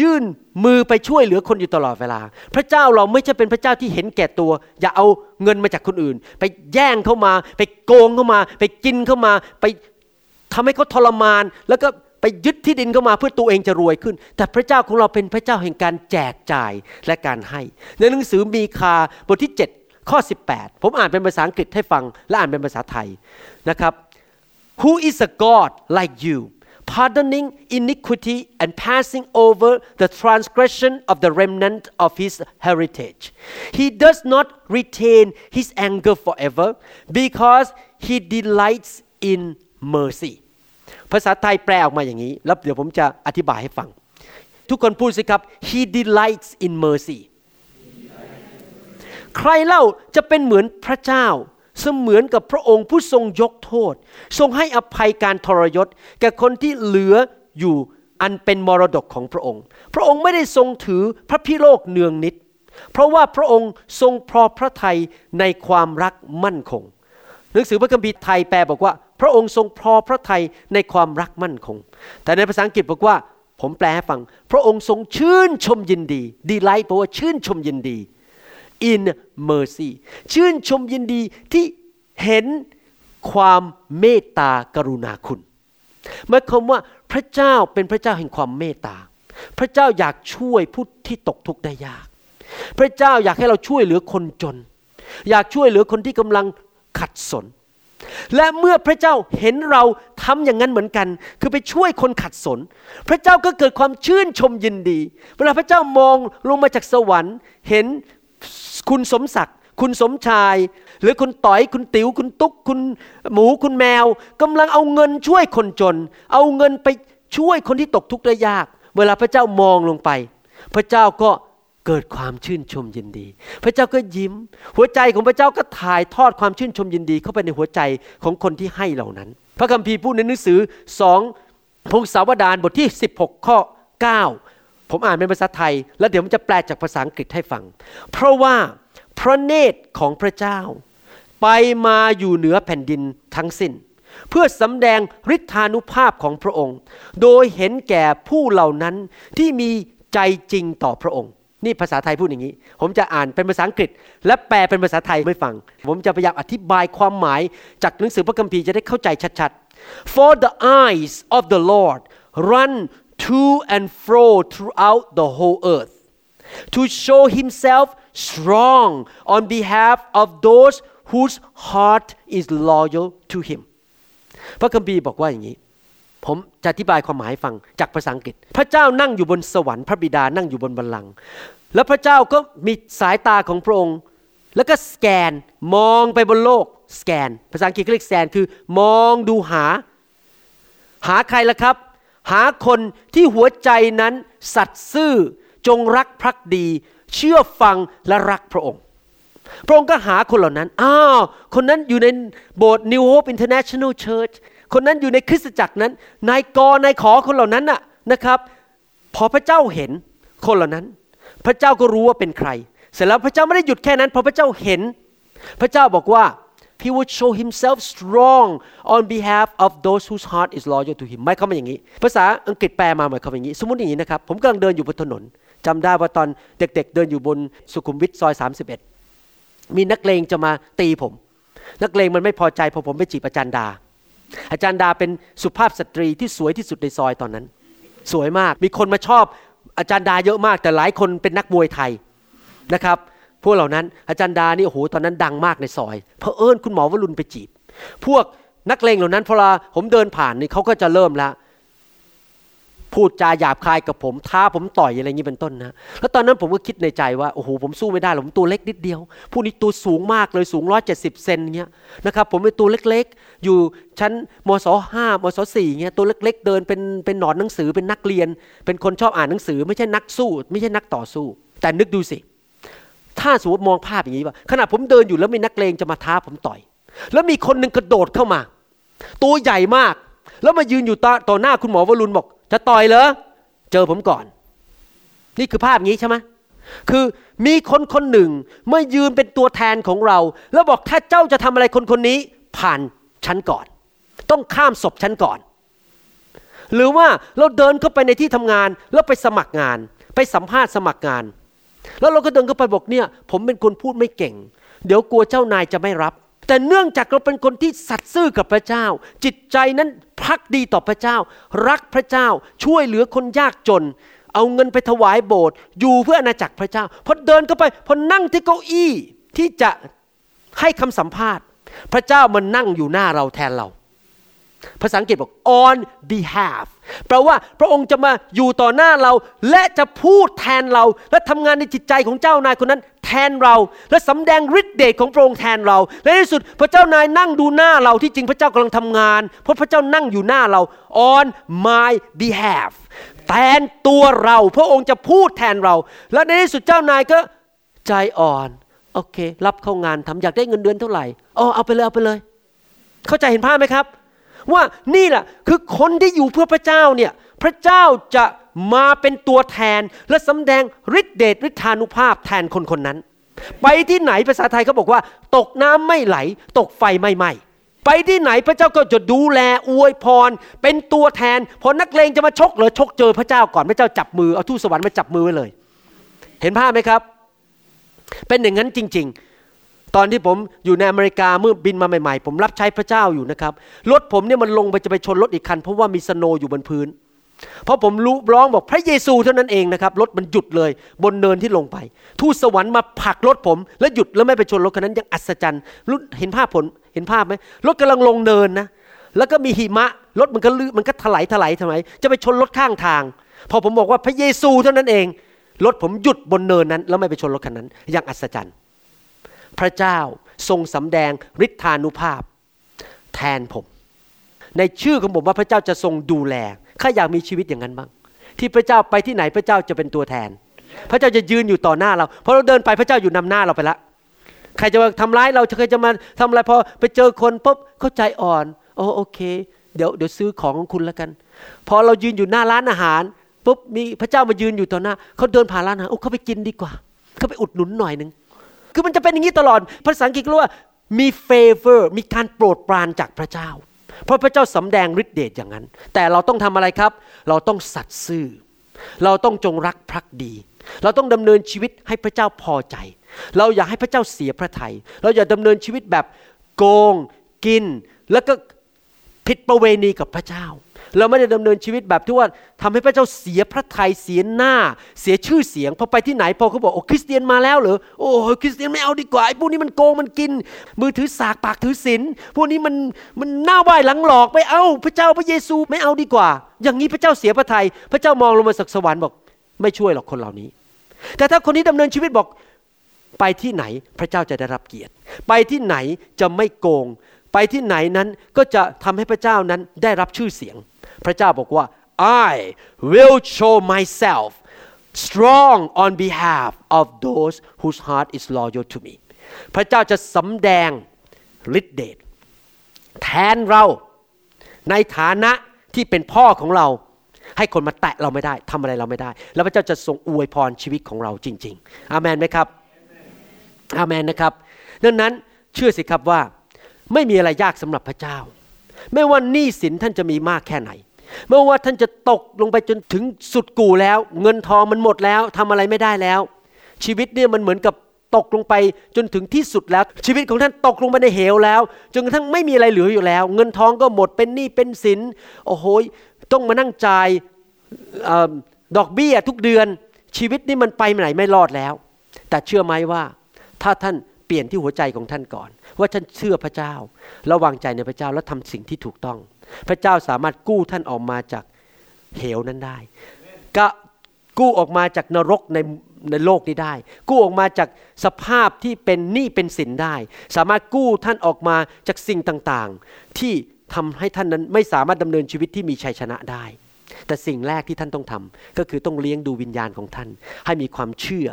ยื่นมือไปช่วยเหลือคนอยู่ตลอดเวลา พระเจ้าเราไม่ใช่เป็นพระเจ้าที่เห็นแก่ตัว อย่าเอาเงินมาจากคนอื่น ไปแย่งเข้ามา ไปโกงเข้ามา ไปกินเข้ามา ไปทำให้เขาทรมาน แล้วก็ไปยึดที่ดินเข้ามาเพื่อตัวเองจะรวยขึ้น แต่พระเจ้าของเราเป็นพระเจ้าแห่งการแจกจ่ายและการให้ ในหนังสือมีคาบทที่ 7 ข้อ 18 ผมอ่านเป็นภาษาอังกฤษให้ฟังและอ่านเป็นภาษาไทยนะครับ Who is a God like you pardoning iniquity and passing over the transgression of the remnant of his heritage. He does not retain his anger forever because he delights in mercy. ภาษาไทยแปลออกมาอย่างนี้ แล้วเดี๋ยวผมจะอธิบายให้ฟัง ทุกคนพูดสิครับ he delights in mercy ใครเล่าจะเป็นเหมือนพระเจ้า เสมือนกับพระองค์ผู้ทรงยกโทษ ทรงให้อภัยการทรยศ แก่คนที่เหลืออยู่อันเป็นมรดกของพระองค์ พระองค์ไม่ได้ทรงถือพระพิโรคเนืองนิด เพราะว่าพระองค์ทรงพอพระทัยในความรักมั่นคง หนังสือพระคัมภีร์ไทยแปลบอกว่า พระองค์ทรงพอพระทัยในความรักมั่นคง แต่ในภาษาอังกฤษบอกว่า ผมแปลให้ฟัง พระองค์ทรงชื่นชมยินดี delight แปลว่าชื่นชมยินดี in mercy ชื่นชมยินดีที่เห็นความเมตตากรุณาคุณหมายความว่าพระเจ้าเป็นพระเจ้าแห่งความเมตตา พระเจ้าอยากช่วยผู้ที่ตกทุกข์ได้ยาก พระเจ้าอยากให้เราช่วยเหลือคนจน อยากช่วยเหลือคนที่กำลังขัดสน และเมื่อพระเจ้าเห็นเราทำอย่างนั้นเหมือนกัน คือไปช่วยคนขัดสน พระเจ้าก็เกิดความชื่นชมยินดี เวลาพระเจ้ามองลงมาจากสวรรค์ เห็น คุณสมศักดิ์คุณสมชาย หรือคุณต่อยคุณติ๋วคุณตุ๊กคุณหมูคุณแมวกำลังเอาเงินช่วยคนจน เอาเงินไปช่วยคนที่ตกทุกข์ได้ยาก เวลาพระเจ้ามองลงไป พระเจ้าก็เกิดความชื่นชมยินดี พระเจ้าก็ยิ้ม หัวใจของพระเจ้าก็ถ่ายทอดความชื่นชมยินดี เข้าไปในหัวใจของคนที่ให้เหล่านั้น พระคัมภีร์พูดในหนังสือสองพงศาวดารบทที่ 16 ข้อ 9 ผมอ่านเป็นภาษาไทย แล้วเดี๋ยวผมจะแปลจากภาษาอังกฤษให้ฟัง เพราะว่าพระเนตรของพระเจ้า ไปมาอยู่เหนือแผ่นดินทั้งสิ้น เพื่อสำแดงฤทธานุภาพของพระองค์ โดยเห็นแก่ผู้เหล่านั้นที่มีใจจริงต่อพระองค์ นี่ภาษาไทยพูดอย่างนี้ ผมจะอ่านเป็นภาษาอังกฤษ และแปลเป็นภาษาไทยไม่ฟัง ผมจะพยายามอธิบายความหมายจากหนังสือพระคัมภีร์จะได้เข้าใจชัดๆ For the eyes of the Lord run to and fro throughout the whole earth to show himself strong on behalf of those whose heart is loyal to him พระคัมภีร์บอกว่าอย่างนี้ ผมจะอธิบายความหมายให้ฟังจากภาษาอังกฤษ พระเจ้านั่งอยู่บนสวรรค์พระบิดานั่งอยู่บนบัลลังก์แล้วพระเจ้าก็มีสายตาของพระองค์ แล้วก็สแกนมองไปบนโลกสแกน ภาษาอังกฤษเรียกสแกนคือ มองดูหา หาใครล่ะครับ หาคนที่หัวใจนั้นสัตย์ซื่อจงรักภักดี เชื่อฟังและรักพระองค์ พระองค์ก็หาคนเหล่านั้น อ้าว คนนั้นอยู่ในโบสถ์ New Hope International Church คนนั้นอยู่ในคริสตจักรนั้น นายกนายขอคนเหล่านั้นน่ะนะครับ พอพระเจ้าเห็นคนเหล่านั้น พระเจ้าก็รู้ว่าเป็นใคร เสร็จแล้วพระเจ้าไม่ได้หยุดแค่นั้น พอพระเจ้าเห็น พระเจ้าบอกว่า he would show himself strong on behalf of those whose heart is loyal to him หมายความว่าอย่างนี้ ภาษาอังกฤษแปลมาหมายความอย่างนี้ สมมติอย่างนี้นะครับ ผมกำลังเดินอยู่บนถนนจำได้ว่าตอนเด็กๆ เดินอยู่บนสุขุมวิทซอย 31 มีนักเลงจะมาตีผม นักเลงมันไม่พอใจพอผมไปจีบอาจารย์ดา อาจารย์ดาเป็นสุภาพสตรีที่สวยที่สุดในซอยตอนนั้น สวยมาก มีคนมาชอบอาจารย์ดาเยอะมาก แต่หลายคนเป็นนักมวยไทยนะครับ วกเหล่านั้นอาจารย์ดานี่โอ้โหตอนนั้นดังมากในซอยเพอเอิญคุณหมอวรุณไปจีบ พวกนักเลงเหล่านั้นพอเราผมเดินผ่านนี่เขาก็จะเริ่มล้วพูดจาหยาบคายกับผมท้าผมต่อยอะไรอย่างนี้เป็นต้นนะแล้วตอนนั้นผมก็คิดในใจว่าโอ้โหผมสู้ไม่ได้หรอกผมตัวเล็กนิดเดียว ผู้นี้ตัวสูงมากเลยสูงร้อยเจ็ดสิบเซนเงี้ยนะครับผมเป็นตัวเล็กๆ อยู่ชั้นมศห้ามศสี่เงี้ยตัวเล็กๆ เดินเป็นเป็นหนอนหนังสือเป็นนักเรียน เป็นคนชอบอ่านหนังสือ ไม่ใช่นักสู้ ไม่ใช่นักต่อสู้ แต่นึกดูสิ ถ้าสมมติมองภาพอย่างนี้ว่าขณะผมเดินอยู่แล้วมีนักเลงจะมาท้าผมต่อย แล้วมีคนหนึ่งกระโดดเข้ามา ตัวใหญ่มาก แล้วมายืนอยู่ต่อหน้าคุณหมอวรุณบอก จะต่อยเหรอเจอผมก่อน นี่คือภาพอย่างนี้ใช่ไหมคือมีคนคนหนึ่งมื่อยืนเป็นตัวแทนของเรา แล้วบอกถ้าเจ้าจะทำอะไรคนคนนี้ ผ่านฉันก่อน ต้องข้ามศพฉันก่อน หรือว่าเราเดินเข้าไปในที่ทำงานแล้วไปสมัครงาน ไปสัมภาษณ์สมัครงาน แล้วเราก็เดินเข้าไปบอกเนี่ย ผมเป็นคนพูดไม่เก่ง เดี๋ยวกลัวเจ้านายจะไม่รับ แต่เนื่องจากเราเป็นคนที่สัตย์ซื่อกับพระเจ้า จิตใจนั้นพักดีต่อพระเจ้า รักพระเจ้าช่วยเหลือคนยากจน เอาเงินไปถวายโบสถ์อยู่เพื่ออาณาจักรพระเจ้าพอเดินเข้าไปพอนั่งที่เก้าอี้ที่จะให้คำสัมภาษณ์ พระเจ้ามันนั่งอยู่หน้าเราแทนเรา ภาษาอังกฤษบอก on behalf แปลว่าพระองค์จะมาอยู่ต่อหน้าเรา และจะพูดแทนเรา และทำงานในจิตใจของเจ้านายคนนั้น แทนเรา และสำแดงฤทธิเดชของพระองค์แทนเรา และในที่สุดพระเจ้านายนั่งดูหน้าเราที่จริงพระเจ้ากำลังทำงาน เพราะพระเจ้านั่งอยู่หน้าเรา on my behalf แทนตัวเรา พระองค์จะพูดแทนเรา และในที่สุดเจ้านายก็ใจอ่อนโอเค รับเข้างานทำอยากได้เงินเดือนเท่าไหร่อ๋อเอาไปเลยเอาไปเลย เข้าใจเห็นภาพไหมครับ ว่านี่แหละคือคนที่อยู่เพื่อพระเจ้าเนี่ยพระเจ้าจะมาเป็นตัวแทนและสำแดงฤทธิเดชฤทธานุภาพแทนคนคนนั้น ไปที่ไหนภาษาไทยเขาบอกว่า ตกน้ำไม่ไหล ตกไฟไม่ไหม้ไปที่ไหนพระเจ้าก็จะดูแลอวยพร เป็นตัวแทนพอนักเลงจะมาชกเหรอชกเจอพระเจ้าก่อนพระเจ้าจับมือเอาทูตสวรรค์มาจับมือไว้เลย เห็นภาพไหมครับ เป็นอย่างนั้นจริง ๆ ตอนที่ผมอยู่ในอเมริกาเมื่อบินมาใหม่ๆ ผมรับใช้พระเจ้าอยู่นะครับรถผมเนี่ยมันลงไปจะไปชนรถอีกคัน เพราะว่ามีสโนว์อยู่บนพื้น เพราะผมรู้ร้องบอกพระเยซูเท่านั้นเองนะครับรถมันหยุดเลย บนเนินที่ลงไป ทูตสวรรค์มาผลักรถผม แล้วหยุดแล้วไม่ไปชนรถคันนั้นยังอัศจรรย์เห็นภาพผลเห็นภาพไหมรถกำลังลงเนินนะแล้วก็มีหิมะรถมันก็ลื่นมันก็ถลายถลายทำไมจะไปชนรถข้างทาง พอผมบอกว่าพระเยซูเท่านั้นเองรถผมหยุดบนเนินนั้น แล้วไม่ไปชนรถคันนั้นยังอัศจรรย์ พระเจ้าทรงสำแดงฤทธานุภาพ แทนผม ในชื่อของผมว่าพระเจ้าจะทรงดูแลข้าอยากมีชีวิตอย่างนั้นบ้าง ที่พระเจ้าไปที่ไหนพระเจ้าจะเป็นตัวแทน พระเจ้าจะยืนอยู่ต่อหน้าเราพอเราเดินไปพระเจ้าอยู่นำหน้าเราไปละใครจะมาทำร้ายเราใครจะมาทำอะไรพอไปเจอคนปุ๊บเข้าใจอ่อนโอ้โอเค เดี๋ยวเดี๋ยวซื้อของของคุณแล้วกัน พอเรายืนอยู่หน้าร้านอาหารปุ๊บมีพระเจ้ามายืนอยู่ต่อหน้าเขาเดินผ่านร้านอาหารโอ้เขาไปกินดีกว่าเขาไปอุดหนุนหน่อยหนึ่ง คือมันจะเป็นอย่างนี้ตลอด ภาษาอังกฤษเรียกว่ามี favor มีการโปรดปรานจากพระเจ้า เพราะพระเจ้าสำแดงฤทธิเดชอย่างนั้น แต่เราต้องทำอะไรครับ เราต้องสัตย์ซื่อ เราต้องจงรักภักดี เราต้องดำเนินชีวิตให้พระเจ้าพอใจ เราอย่าให้พระเจ้าเสียพระทยัย เราอย่าดำเนินชีวิตแบบโกง กิน แล้วก็ผิดประเวณีกับพระเจ้า เราไม่ได้ดำเนินชีวิตแบบที่ว่าทำให้พระเจ้าเสียพระทัยเสียหน้า เสียชื่อเสียงพอไปที่ไหนพอเขาบอกโอ้คริสเตียนมาแล้วเหรอโอ้คริสเตียนไม่เอาดีกว่าไอ้พวกนี้มันโกงมันกิน มือถือสากปากถือศีลพวกนี้มันมันหน้าไหวหลังหลอกไม่เอาพระเจ้าพระเยซูไม่เอาดีกว่า อย่างนี้พระเจ้าเสียพระทยัยพระเจ้ามองลงมาจากสวรรค์บอก ไม่ช่วยหรอกคนเหล่านี้ แต่ถ้าคนนี้ดำเนินชีวิตบอกไปที่ไหนพระเจ้าจะได้รับเกียรติ ไปที่ไหนจะไม่โกง ไปที่ไหนนั้นก็จะทำให้พระเจ้านั้นได้รับชื่อเสียง พระเจ้าบอกว่า I will show myself strong on behalf of those whose heart is loyal to me พระเจ้าจะสำแดงฤทธิเดชแทนเราในฐานะที่เป็นพ่อของเรา ให้คนมาแตะเราไม่ได้ทำอะไรเราไม่ได้ แล้วพระเจ้าจะทรงอวยพรชีวิตของเราจริง ๆ อาเมนไหมครับ อาเมนนะครับ ดังนั้นเชื่อสิครับว่าไม่มีอะไรยากสำหรับพระเจ้า ไม่ว่าหนี้สินท่านจะมีมากแค่ไหน ไม่ว่าท่านจะตกลงไปจนถึงสุดกู่แล้ว เงินทองมันหมดแล้วทำอะไรไม่ได้แล้ว ชีวิตเนี่ยมันเหมือนกับตกลงไปจนถึงที่สุดแล้ว ชีวิตของท่านตกลงไปในเหวแล้ว จนกระทั่งไม่มีอะไรเหลืออยู่แล้ว เงินทองก็หมดเป็นหนี้เป็นสินโอ้โหต้องมานั่งจ่ายดอกเบี้ยทุกเดือน ชีวิตนี่มันไปไหนไม่รอดแล้ว แต่เชื่อไหมว่า ถ้าท่านเปลี่ยนที่หัวใจของท่านก่อน ว่าท่านเชื่อพระเจ้า ระวางใจในพระเจ้าแล้วทำสิ่งที่ถูกต้อง พระเจ้าสามารถกู้ท่านออกมาจากเหวนั้นได้ก็กู้ออกมาจากนรกในในโลกนี้ได้ กู้ออกมาจากสภาพที่เป็นหนี้เป็นสินได้ สามารถกู้ท่านออกมาจากสิ่งต่างๆ ที่ทำให้ท่านนั้นไม่สามารถดำเนินชีวิตที่มีชัยชนะได้ แต่สิ่งแรกที่ท่านต้องทำก็คือต้องเลี้ยงดูวิญญาณของท่าน ให้มีความเชื่อ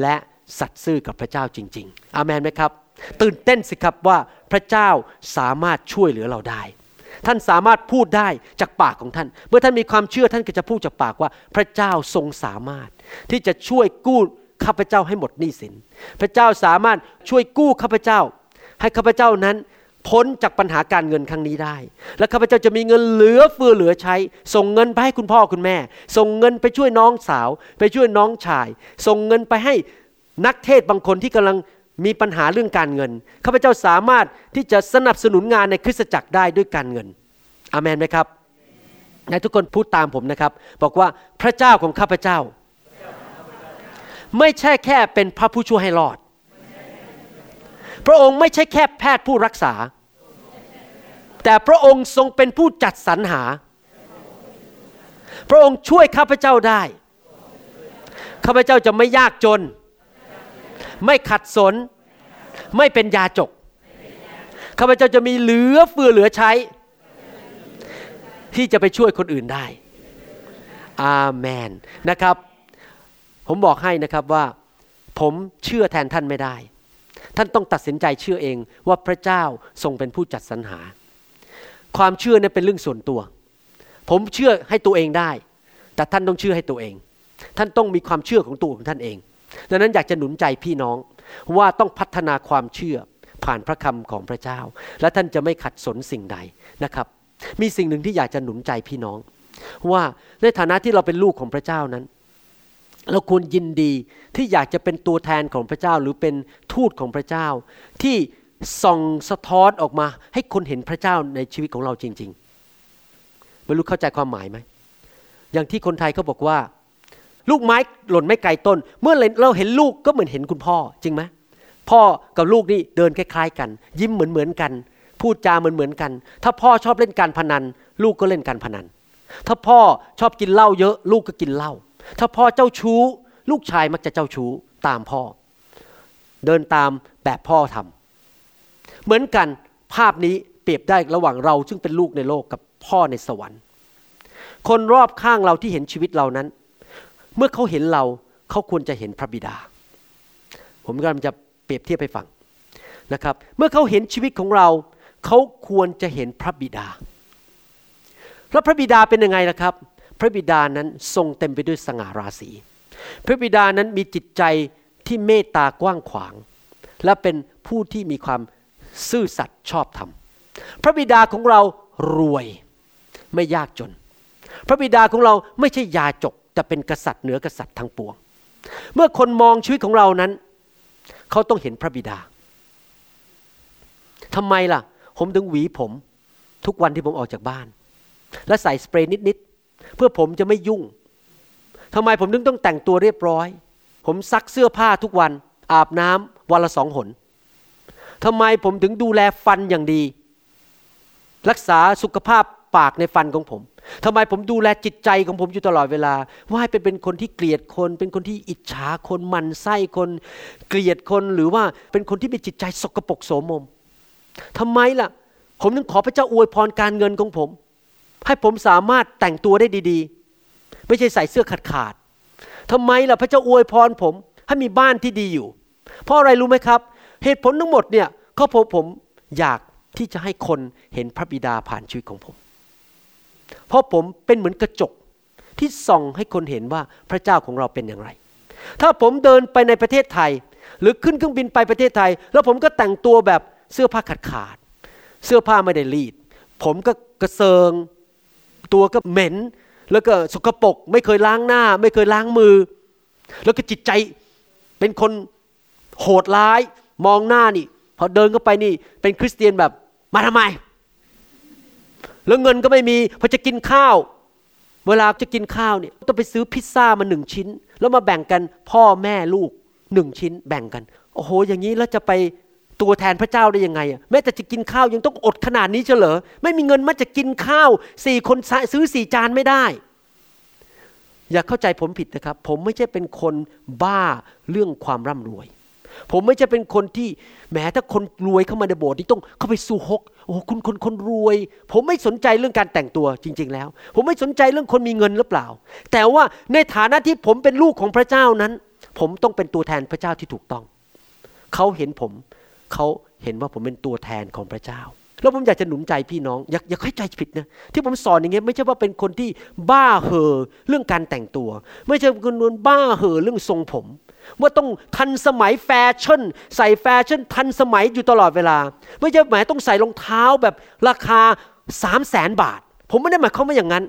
และสัตย์ซื่อกับพระเจ้าจริง ๆ อามันไหมครับ ตื่นเต้นสิครับว่าพระเจ้าสามารถช่วยเหลือเราได้ ท่านสามารถพูดได้จากปากของท่าน เมื่อท่านมีความเชื่อท่านก็จะพูดจากปากว่า พระเจ้าทรงสามารถ ที่จะช่วยกู้ข้าพเจ้าให้หมดหนี้สิน พระเจ้าสามารถช่วยกู้ข้าพเจ้า ให้ข้าพเจ้านั้นพ้นจากปัญหาการเงินครั้งนี้ได้ และข้าพเจ้าจะมีเงินเหลือเฟือเหลือใช้ ส่งเงินไปให้คุณพ่อคุณแม่ ส่งเงินไปช่วยน้องสาว ไปช่วยน้องชาย ส่งเงินไปให้นักเทศบางคนที่กำลัง มีปัญหาเรื่องการเงินข้าพเจ้าสามารถที่จะสนับสนุนงานในคริสตจักรได้ด้วยการเงินอามนไหมครับนายทุกคนพูดตามผมนะครับ บอกว่าพระเจ้าของข้าพเจ้า ไม่ใช่แค่เป็นพระผู้ช่วยให้รอด พระองค์ไม่ใช่แค่แพทย์ผู้รักษา แต่พระองค์ทรงเป็นผู้จัดสรรหา พระองค์ช่วยข้าพเจ้าได้ ข้าพเจ้าจะไม่ยากจน ไม่ขัดสน ไม่เป็นยาจกข้าพเจ้าจะมีเหลือเฟือเหลือใช้ ที่จะไปช่วยคนอื่นได้ อาเมนนะครับ ผมบอกให้นะครับว่า ผมเชื่อแทนท่านไม่ได้ ท่านต้องตัดสินใจเชื่อเองว่าพระเจ้าทรงเป็นผู้จัดสรรหา ความเชื่อเนี่ยเป็นเรื่องส่วนตัว ผมเชื่อให้ตัวเองได้ แต่ท่านต้องเชื่อให้ตัวเอง ท่านต้องมีความเชื่อของตัวของท่านเอง ดังนั้นอยากจะหนุนใจพี่น้องว่าต้องพัฒนาความเชื่อผ่านพระคำของพระเจ้า และท่านจะไม่ขัดสนสิ่งใดนะครับ มีสิ่งหนึ่งที่อยากจะหนุนใจพี่น้อง ว่าในฐานะที่เราเป็นลูกของพระเจ้านั้น เราควรยินดีที่อยากจะเป็นตัวแทนของพระเจ้า หรือเป็นทูตของพระเจ้า ที่ส่องสะท้อนออกมา ให้คนเห็นพระเจ้าในชีวิตของเราจริง ๆ ไม่รู้เข้าใจความหมายไหมอย่างที่คนไทยเขาบอกว่า ลูกไม้หล่นไม่ไกลต้น เมื่อเราเห็นลูกก็เหมือนเห็นคุณพ่อจริงไหมพ่อกับลูกนี่เดินคล้ายๆกัน ยิ้มเหมือนเหมือนกัน พูดจาเหมือนเหมือนกัน ถ้าพ่อชอบเล่นการพนัน ลูกก็เล่นการพนัน ถ้าพ่อชอบกินเหล้าเยอะ ลูกก็กินเหล้าถ้าพ่อเจ้าชู้ ลูกชายมักจะเจ้าชู้ตามพ่อ เดินตามแบบพ่อทำเหมือนกันภาพนี้เปรียบได้ระหว่างเรา ซึ่งเป็นลูกในโลกกับพ่อในสวรรค์ คนรอบข้างเราที่เห็นชีวิตเรานั้น เมื่อเขาเห็นเราเขาควรจะเห็นพระบิดา ผมกำลังจะเปรียบเทียบให้ฟังนะครับ เมื่อเขาเห็นชีวิตของเราเขาควรจะเห็นพระบิดา แล้วพระบิดาเป็นยังไงล่ะครับ พระบิดานั้นทรงเต็มไปด้วยสง่าราศี พระบิดานั้นมีจิตใจที่เมตตากว้างขวาง และเป็นผู้ที่มีความซื่อสัตย์ชอบธรรม พระบิดาของเรารวยไม่ยากจน พระบิดาของเราไม่ใช่ยาจก แต่เป็นกษัตริย์เหนือกษัตริย์ทั้งปวง เมื่อคนมองชีวิตของเรานั้น เขาต้องเห็นพระบิดาทำไมล่ะ ผมถึงหวีผม ทุกวันที่ผมออกจากบ้าน และใส่สเปรย์นิดๆเพื่อผมจะไม่ยุ่งทำไมผมถึงต้องแต่งตัวเรียบร้อย ผมซักเสื้อผ้าทุกวัน อาบน้ำวันละสองหนทำไมผมถึงดูแลฟันอย่างดี รักษาสุขภาพ ปากในฟันของผมทำไมผมดูแลจิตใจของผมอยู่ตลอดเวลา ว่าให้เป็นเป็นคนที่เกลียดคน เป็นคนที่อิจฉาคนมันไส้คน เกลียดคนหรือว่าเป็นคนที่มีจิตใจสกปรกโสมมทำไมล่ะ ผมถึงขอพระเจ้าอวยพรการเงินของผม ให้ผมสามารถแต่งตัวได้ดีๆ ไม่ใช่ใส่เสื้อขาดขาดทำไมล่ะพระเจ้าอวยพรผม ให้มีบ้านที่ดีอยู่ เพราะอะไรรู้ไหมครับ เหตุผลทั้งหมดเนี่ยก็เพราะผมอยากที่จะให้คนเห็นพระบิดาผ่านชีวิตของผม เพราะผมเป็นเหมือนกระจกที่ส่องให้คนเห็นว่าพระเจ้าของเราเป็นอย่างไร ถ้าผมเดินไปในประเทศไทย หรือขึ้นเครื่องบินไปประเทศไทย แล้วผมก็แต่งตัวแบบเสื้อผ้าขาดขาด เสื้อผ้าไม่ได้รีด ผมก็กระเซิง ตัวก็เหม็น แล้วก็สกปรกไม่เคยล้างหน้า ไม่เคยล้างมือ แล้วก็จิตใจเป็นคนโหดร้ายมองหน้านี่พอเดินเข้าไปนี่เป็นคริสเตียนแบบมาทำไม แล้วเงินก็ไม่มีพอจะกินข้าว เวลาจะกินข้าวเนี่ยต้องไปซื้อพิซซ่ามาหนึ่งชิ้น แล้วมาแบ่งกันพ่อแม่ลูกหนึ่งชิ้นแบ่งกัน โอ้โห อย่างนี้แล้วจะไปตัวแทนพระเจ้าได้ยังไงอะแม้แต่จะกินข้าวยังต้องอดขนาดนี้เฉลอไม่มีเงินมาจะกินข้าวสี่คนซื้อสี่จานไม่ได้ อย่าเข้าใจผมผิดนะครับ ผมไม่ใช่เป็นคนบ้าเรื่องความร่ำรวย ผมไม่ใช่เป็นคนที่แหมถ้าคนรวยเข้ามาในโบสถ์นี่ต้องเข้าไปสู่ฮกโอ้คุณคนคนรวย ผมไม่สนใจเรื่องการแต่งตัวจริง ๆ แล้ว ผมไม่สนใจเรื่องคนมีเงินหรือเปล่า แต่ว่าในฐานะที่ผมเป็นลูกของพระเจ้านั้น ผมต้องเป็นตัวแทนพระเจ้าที่ถูกต้อง เขาเห็นผมเขาเห็นว่าผมเป็นตัวแทนของพระเจ้าแล้วผมอยากจะหนุนใจพี่น้อง อย่าอย่าเข้าใจผิดนะที่ผมสอนอย่างเงี้ยไม่ใช่ว่าเป็นคนที่บ้าเห่อเรื่องการแต่งตัว ไม่ใช่คนนบ้าเห่อเรื่องทรงผม ว่าต้องทันสมัยแฟชั่น ใส่แฟชั่นทันสมัยอยู่ตลอดเวลา ไม่ใช่หมายต้องใส่รองเท้าแบบราคาสามแสนบาท ผมไม่ได้หมายความว่าอย่างนั้น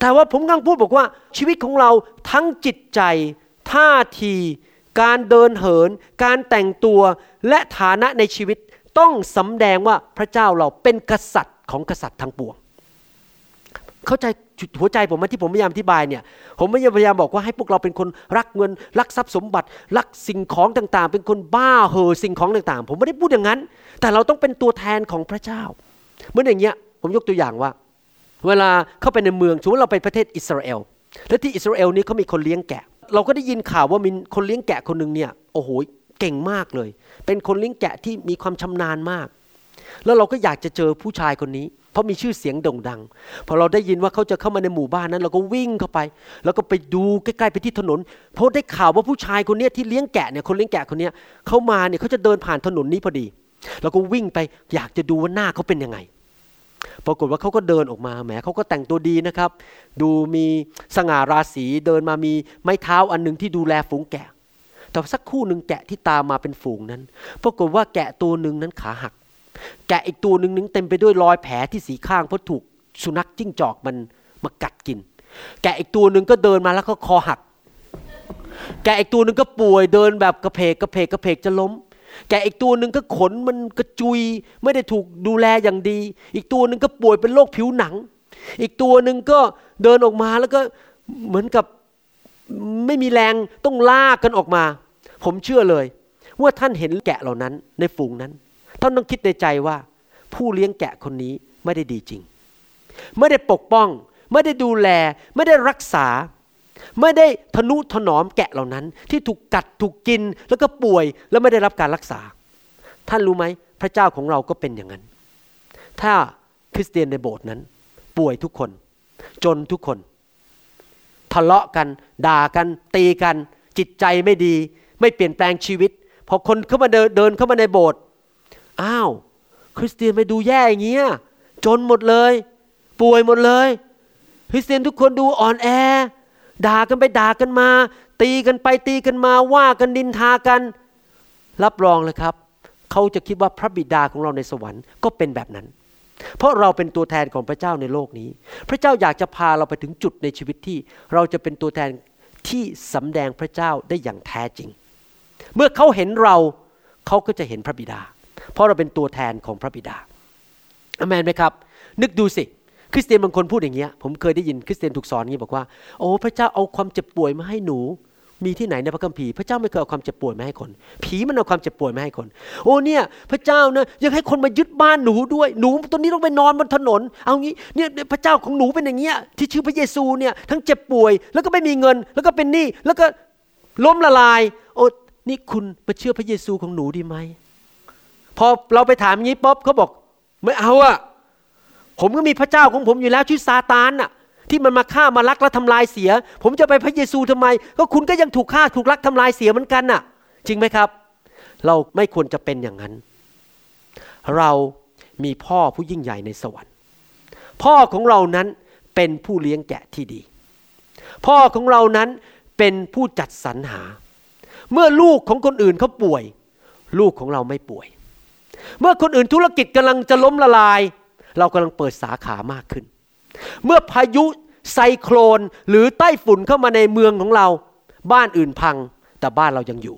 แต่ว่าผมกำลังพูดบอกว่าชีวิตของเราทั้งจิตใจ ท่าที การเดินเหิน การแต่งตัวและฐานะในชีวิต ต้องสำแดงว่าพระเจ้าเราเป็นกษัตริย์ของกษัตริย์ทั้งปวง เข้าใจหัวใจผมมที่ผมพยายามอธิบายเนี่ย ผมไม่พยายามบอกว่าให้พวกเราเป็นคนรักเงิน รักทรัพย์สมบัติ รักสิ่งของต่างๆ เป็นคนบ้าเห่อสิ่งของต่างๆ ผมไม่ได้พูดอย่างนั้น แต่เราต้องเป็นตัวแทนของพระเจ้า เมื่ออย่างเงี้ยผมยกตัวอย่างว่า เวลาเข้าไปในเมืองสมมติเราไปประเทศอิสราเอลและที่อิสราเอลนี้เขามีคนเลี้ยงแกะ เราก็ได้ยินข่าวว่ามีคนเลี้ยงแกะคนหนึ่งเนี่ยโอ้โหเก่งมากเลย เป็นคนเลี้ยงแกะที่มีความชำนาญมาก แล้วเราก็อยากจะเจอผู้ชายคนนี้ เพราะมีชื่อเสียงโด่งดัง พอเราได้ยินว่าเขาจะเข้ามาในหมู่บ้านนั้น เราก็วิ่งเข้าไป แล้วก็ไปดูใกล้ๆไปที่ถนนเพราะได้ข่าวว่าผู้ชายคนนี้ที่เลี้ยงแกะเนี่ยคนเลี้ยงแกะคนนี้เขามาเนี่ยเขาจะเดินผ่านถนนนี้พอดีเราก็วิ่งไปอยากจะดูว่าหน้าเขาเป็นยังไง ปรากฏว่าเขาก็เดินออกมาแหมเขาก็แต่งตัวดีนะครับ ดูมีสง่าราศีเดินมามีไม้เท้าอันหนึ่งที่ดูแลฝูงแกะแต่สักคู่หนึ่งแกะที่ตามมาเป็นฝูงนั้น ปรากฏว่าแกะตัวหนึ่งนั้นขาหัก แกะอีกตัวหนึ่งนึงเต็มไปด้วยรอยแผลที่สีข้างเพราะถูกสุนัขจิ้งจอกมันมากัดกิน แกะอีกตัวหนึ่งก็เดินมาแล้วก็คอหัก แกะอีกตัวหนึ่งก็ป่วยเดินแบบกระเพกกระเพกกระเพกจะล้ม แกะอีกตัวหนึ่งก็ขนมันกระจุยไม่ได้ถูกดูแลอย่างดี อีกตัวหนึ่งก็ป่วยเป็นโรคผิวหนัง อีกตัวหนึ่งก็เดินออกมาแล้วก็เหมือนกับไม่มีแรงต้องลากกันออกมา ผมเชื่อเลย ว่าท่านเห็นแกะเหล่านั้นในฝูงนั้น ท่านต้องคิดในใจว่า ผู้เลี้ยงแกะคนนี้ไม่ได้ดีจริง ไม่ได้ปกป้อง ไม่ได้ดูแล ไม่ได้รักษา ไม่ได้ทนุถนอมแกะเหล่านั้น ที่ถูกกัดถูกกินแล้วก็ป่วยแล้วไม่ได้รับการรักษา ท่านรู้ไหมพระเจ้าของเราก็เป็นอย่างนั้น ถ้าคริสเตียนในโบสถ์นั้น ป่วยทุกคน จนทุกคน ทะเลาะกัน ด่ากัน ตีกัน จิตใจไม่ดี ไม่เปลี่ยนแปลงชีวิตพอคนเข้ามาเดินเดินเข้ามาในโบสถ์ อ้าว คริสเตียนไปดูแย่อย่างเงี้ยจนหมดเลย ป่วยหมดเลย คริสเตียนทุกคนดูอ่อนแอ ด่ากันไปด่ากันมา ตีกันไปตีกันมาว่ากันดินทากัน รับรองเลยครับ เขาจะคิดว่าพระบิดาของเราในสวรรค์ก็เป็นแบบนั้น เพราะเราเป็นตัวแทนของพระเจ้าในโลกนี้ พระเจ้าอยากจะพาเราไปถึงจุดในชีวิตที่ เราจะเป็นตัวแทนที่สำแดงพระเจ้าได้อย่างแท้จริง เมื่อเขาเห็นเราเขาก็จะเห็นพระบิดา เพราะเราเป็นตัวแทนของพระบิดาอเมนไหมครับ นึกดูสิ คริสเตียนบางคนพูดอย่างเงี้ย ผมเคยได้ยินคริสเตียนถูกสอนอย่างนี้บอกว่า โอ้พระเจ้าเอาความเจ็บป่วยมาให้หนู มีที่ไหนในพระคัมภีร์พระเจ้าไม่เคยเอาความเจ็บป่วยมาให้คน ผีมันเอาความเจ็บป่วยมาให้คน โอ้เนี่ย พระเจ้านะยังให้คนมายึดบ้านหนูด้วย หนูตัวนี้ต้องไปนอนบนถนน เอางี้ เนี่ยพระเจ้าของหนูเป็นอย่างเงี้ย ที่ชื่อพระเยซูเนี่ยทั้งเจ็บป่วย แล้วก็ไม่มีเงิน แล้วก็เป็นหนี้ แล้วก็ล้มละลาย โอ้นี่คุณไปเชื่อพระเยซูของหนูดีไหม พอเราไปถามงี้ป๊อบเขาบอกไม่เอาอะผมก็มีพระเจ้าของผมอยู่แล้วชื่อซาตานน่ะที่มันมาฆ่ามาลักและทำลายเสีย ผมจะไปพระเยซูทำไม ก็คุณก็ยังถูกฆ่าถูกลักทำลายเสียเหมือนกันน่ะ จริงไหมครับ เราไม่ควรจะเป็นอย่างนั้น เรามีพ่อผู้ยิ่งใหญ่ในสวรรค์ พ่อของเรานั้นเป็นผู้เลี้ยงแกะที่ดี พ่อของเรานั้นเป็นผู้จัดสรรหา เมื่อลูกของคนอื่นเขาป่วย ลูกของเราไม่ป่วย เมื่อคนอื่นธุรกิจกำลังจะล้มละลาย เรากำลังเปิดสาขามากขึ้น เมื่อพายุไซโครนหรือไต้ฝุ่นเข้ามาในเมืองของเรา บ้านอื่นพังแต่บ้านเรายังอยู่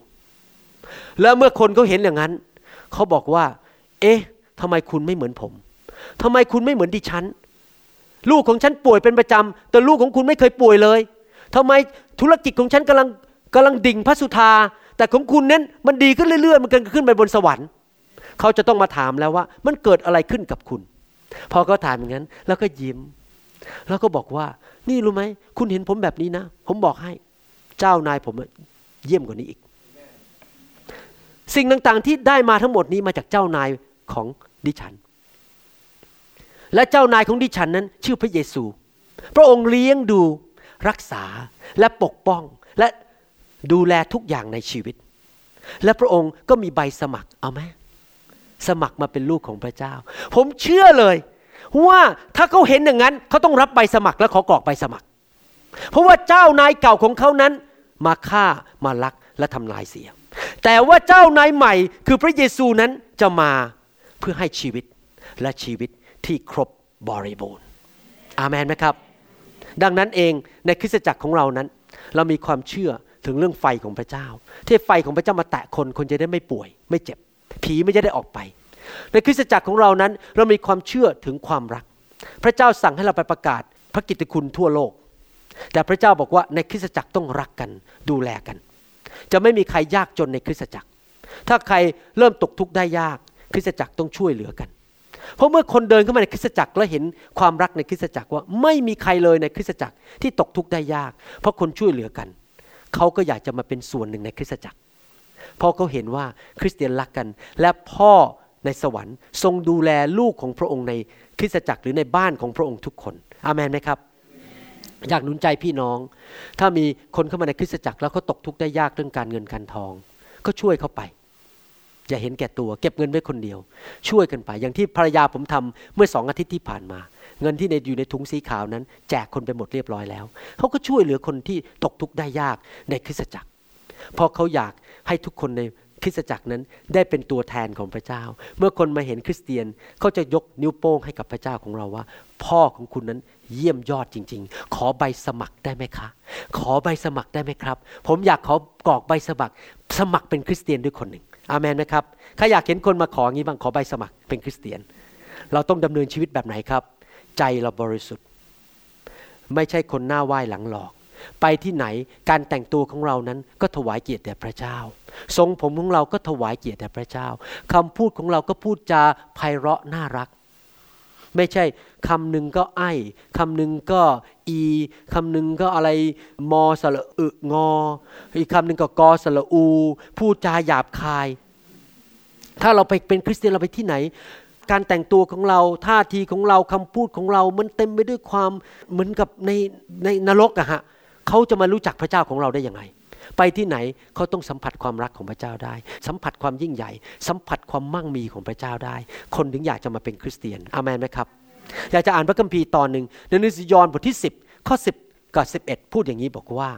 แล้วเมื่อคนเขาเห็นอย่างนั้น เขาบอกว่า เอ๊ะทำไมคุณไม่เหมือนผมทำไมคุณไม่เหมือนดิฉัน ลูกของฉันป่วยเป็นประจำแต่ลูกของคุณไม่เคยป่วยเลยทำไมธุรกิจของฉันกำลังกำลังดิ่งพระสุธาแต่ของคุณนั้นมันดีขึ้นเรื่อยๆ มันขึ้นไปบนสวรรค์ เขาจะต้องมาถามแล้วว่า มันเกิดอะไรขึ้นกับคุณ พอเขาถามอย่างนั้น แล้วก็ยิ้ม แล้วก็บอกว่า นี่รู้ไหมคุณเห็นผมแบบนี้นะ ผมบอกให้ เจ้านายผมเยี่ยมกว่านี้อีก สิ่งต่างๆที่ได้มาทั้งหมดนี้มาจากเจ้านายของดิฉัน และเจ้านายของดิฉันนั้น ชื่อพระเยซู พระองค์เลี้ยงดูรักษาและปกป้องและดูแลทุกอย่างในชีวิต และพระองค์ก็มีใบสมัครเอาไหม สมัครมาเป็นลูกของพระเจ้า ผมเชื่อเลยว่าถ้าเขาเห็นอย่างนั้นเขาต้องรับใบสมัครและขอกรอกใบสมัคร เพราะว่าเจ้านายเก่าของเขานั้น มาฆ่ามาลักและทำลายเสีย แต่ว่าเจ้านายใหม่คือพระเยซูนั้นจะมาเพื่อให้ชีวิตและชีวิตที่ครบบริบูรณ์อามันไหมครับ ดังนั้นเองในคริสตจักรของเรานั้น เรามีความเชื่อถึงเรื่องไฟของพระเจ้าที่ไฟของพระเจ้ามาแตะคนคนจะได้ไม่ป่วย ไม่เจ็บ ผีไม่จะได้ออกไป ในคริสตจักรของเรานั้น เรามีความเชื่อถึงความรัก พระเจ้าสั่งให้เราไปประกาศ พระกิตติคุณทั่วโลก แต่พระเจ้าบอกว่าในคริสตจักรต้องรักกันดูแลกัน จะไม่มีใครยากจนในคริสตจักร ถ้าใครเริ่มตกทุกข์ได้ยาก คริสตจักรต้องช่วยเหลือกันเพราะเมื่อคนเดินเข้ามาในคริสตจักรแล้วเห็นความรักในคริสตจักรว่าไม่มีใครเลยในคริสตจักรที่ตกทุกข์ได้ยาก เพราะคนช่วยเหลือกัน เขาก็อยากจะมาเป็นส่วนหนึ่งในคริสตจักร เพราะเขาเห็นว่าคริสเตียนรักกัน และพ่อในสวรรค์ทรงดูแลลูกของพระองค์ในคริสตจักรหรือในบ้านของพระองค์ทุกคน อามันไหมครับ อยากหนุนใจพี่น้อง ถ้ามีคนเข้ามาในคริสตจักรแล้วเขาตกทุกข์ได้ยากเรื่องการเงินการทอง ก็ช่วยเขาไป อย่าเห็นแก่ตัว เก็บเงินไว้คนเดียว ช่วยกันไป อย่างที่ภรรยาผมทำเมื่อสองอาทิตย์ที่ผ่านมา เงินที่ในอยู่ในถุงสีขาวนั้น แจกคนไปหมดเรียบร้อยแล้ว เขาก็ช่วยเหลือคนที่ตกทุกข์ได้ยากในคริสตจักร เพราะเขาอยากให้ทุกคนในคริสตจักรนั้นได้เป็นตัวแทนของพระเจ้า เมื่อคนมาเห็นคริสเตียนเขาจะยกนิ้วโป้งให้กับพระเจ้าของเราว่า พ่อของคุณนั้นเยี่ยมยอดจริง ๆ ขอใบสมัครได้ไหมคะ ขอใบสมัครได้ไหมครับ ผมอยากขอกรอกใบสมัคร สมัครเป็นคริสเตียนด้วยคนหนึ่งอาเมนไหมครับใครอยากเห็นคนมาของี้บ้างขอใบสมัครเป็นคริสเตียน เราต้องดำเนินชีวิตแบบไหนครับ ใจเราบริสุทธิ์ ไม่ใช่คนหน้าไหว้หลังหลอก ไปที่ไหนการแต่งตัวของเรานั้นก็ถวายเกียรติแด่พระเจ้า ทรงผมของเราก็ถวายเกียรติแด่พระเจ้าคำพูดของเราก็พูดจาไพเราะน่ารัก ไม่ใช่คำหนึ่งก็ไอ้คำหนึ่งก็อีคำหนึ่งก็อะไรมอสระอึงอ อีกคำหนึ่งก็กอสระอู พูดจาหยาบคาย ถ้าเราไปเป็นคริสเตียนเราไปที่ไหนการแต่งตัวของเราท่าทีของเราคำพูดของเรา มันเต็มไปด้วยความเหมือนกับในในนรกอะฮะ เขาจะมารู้จักพระเจ้าของเราได้ยังไง ไปที่ไหนเขาต้องสัมผัสความรักของพระเจ้าได้ สัมผัสความยิ่งใหญ่ สัมผัสความมั่งมีของพระเจ้าได้ คนถึงอยากจะมาเป็นคริสเตียนอามันไหมครับ อยากจะอ่านพระคัมภีร์ตอนหนึ่งในนังสือยอนบทที่ 10ข้อ10กับ11 พูดอย่างนี้บอกว่า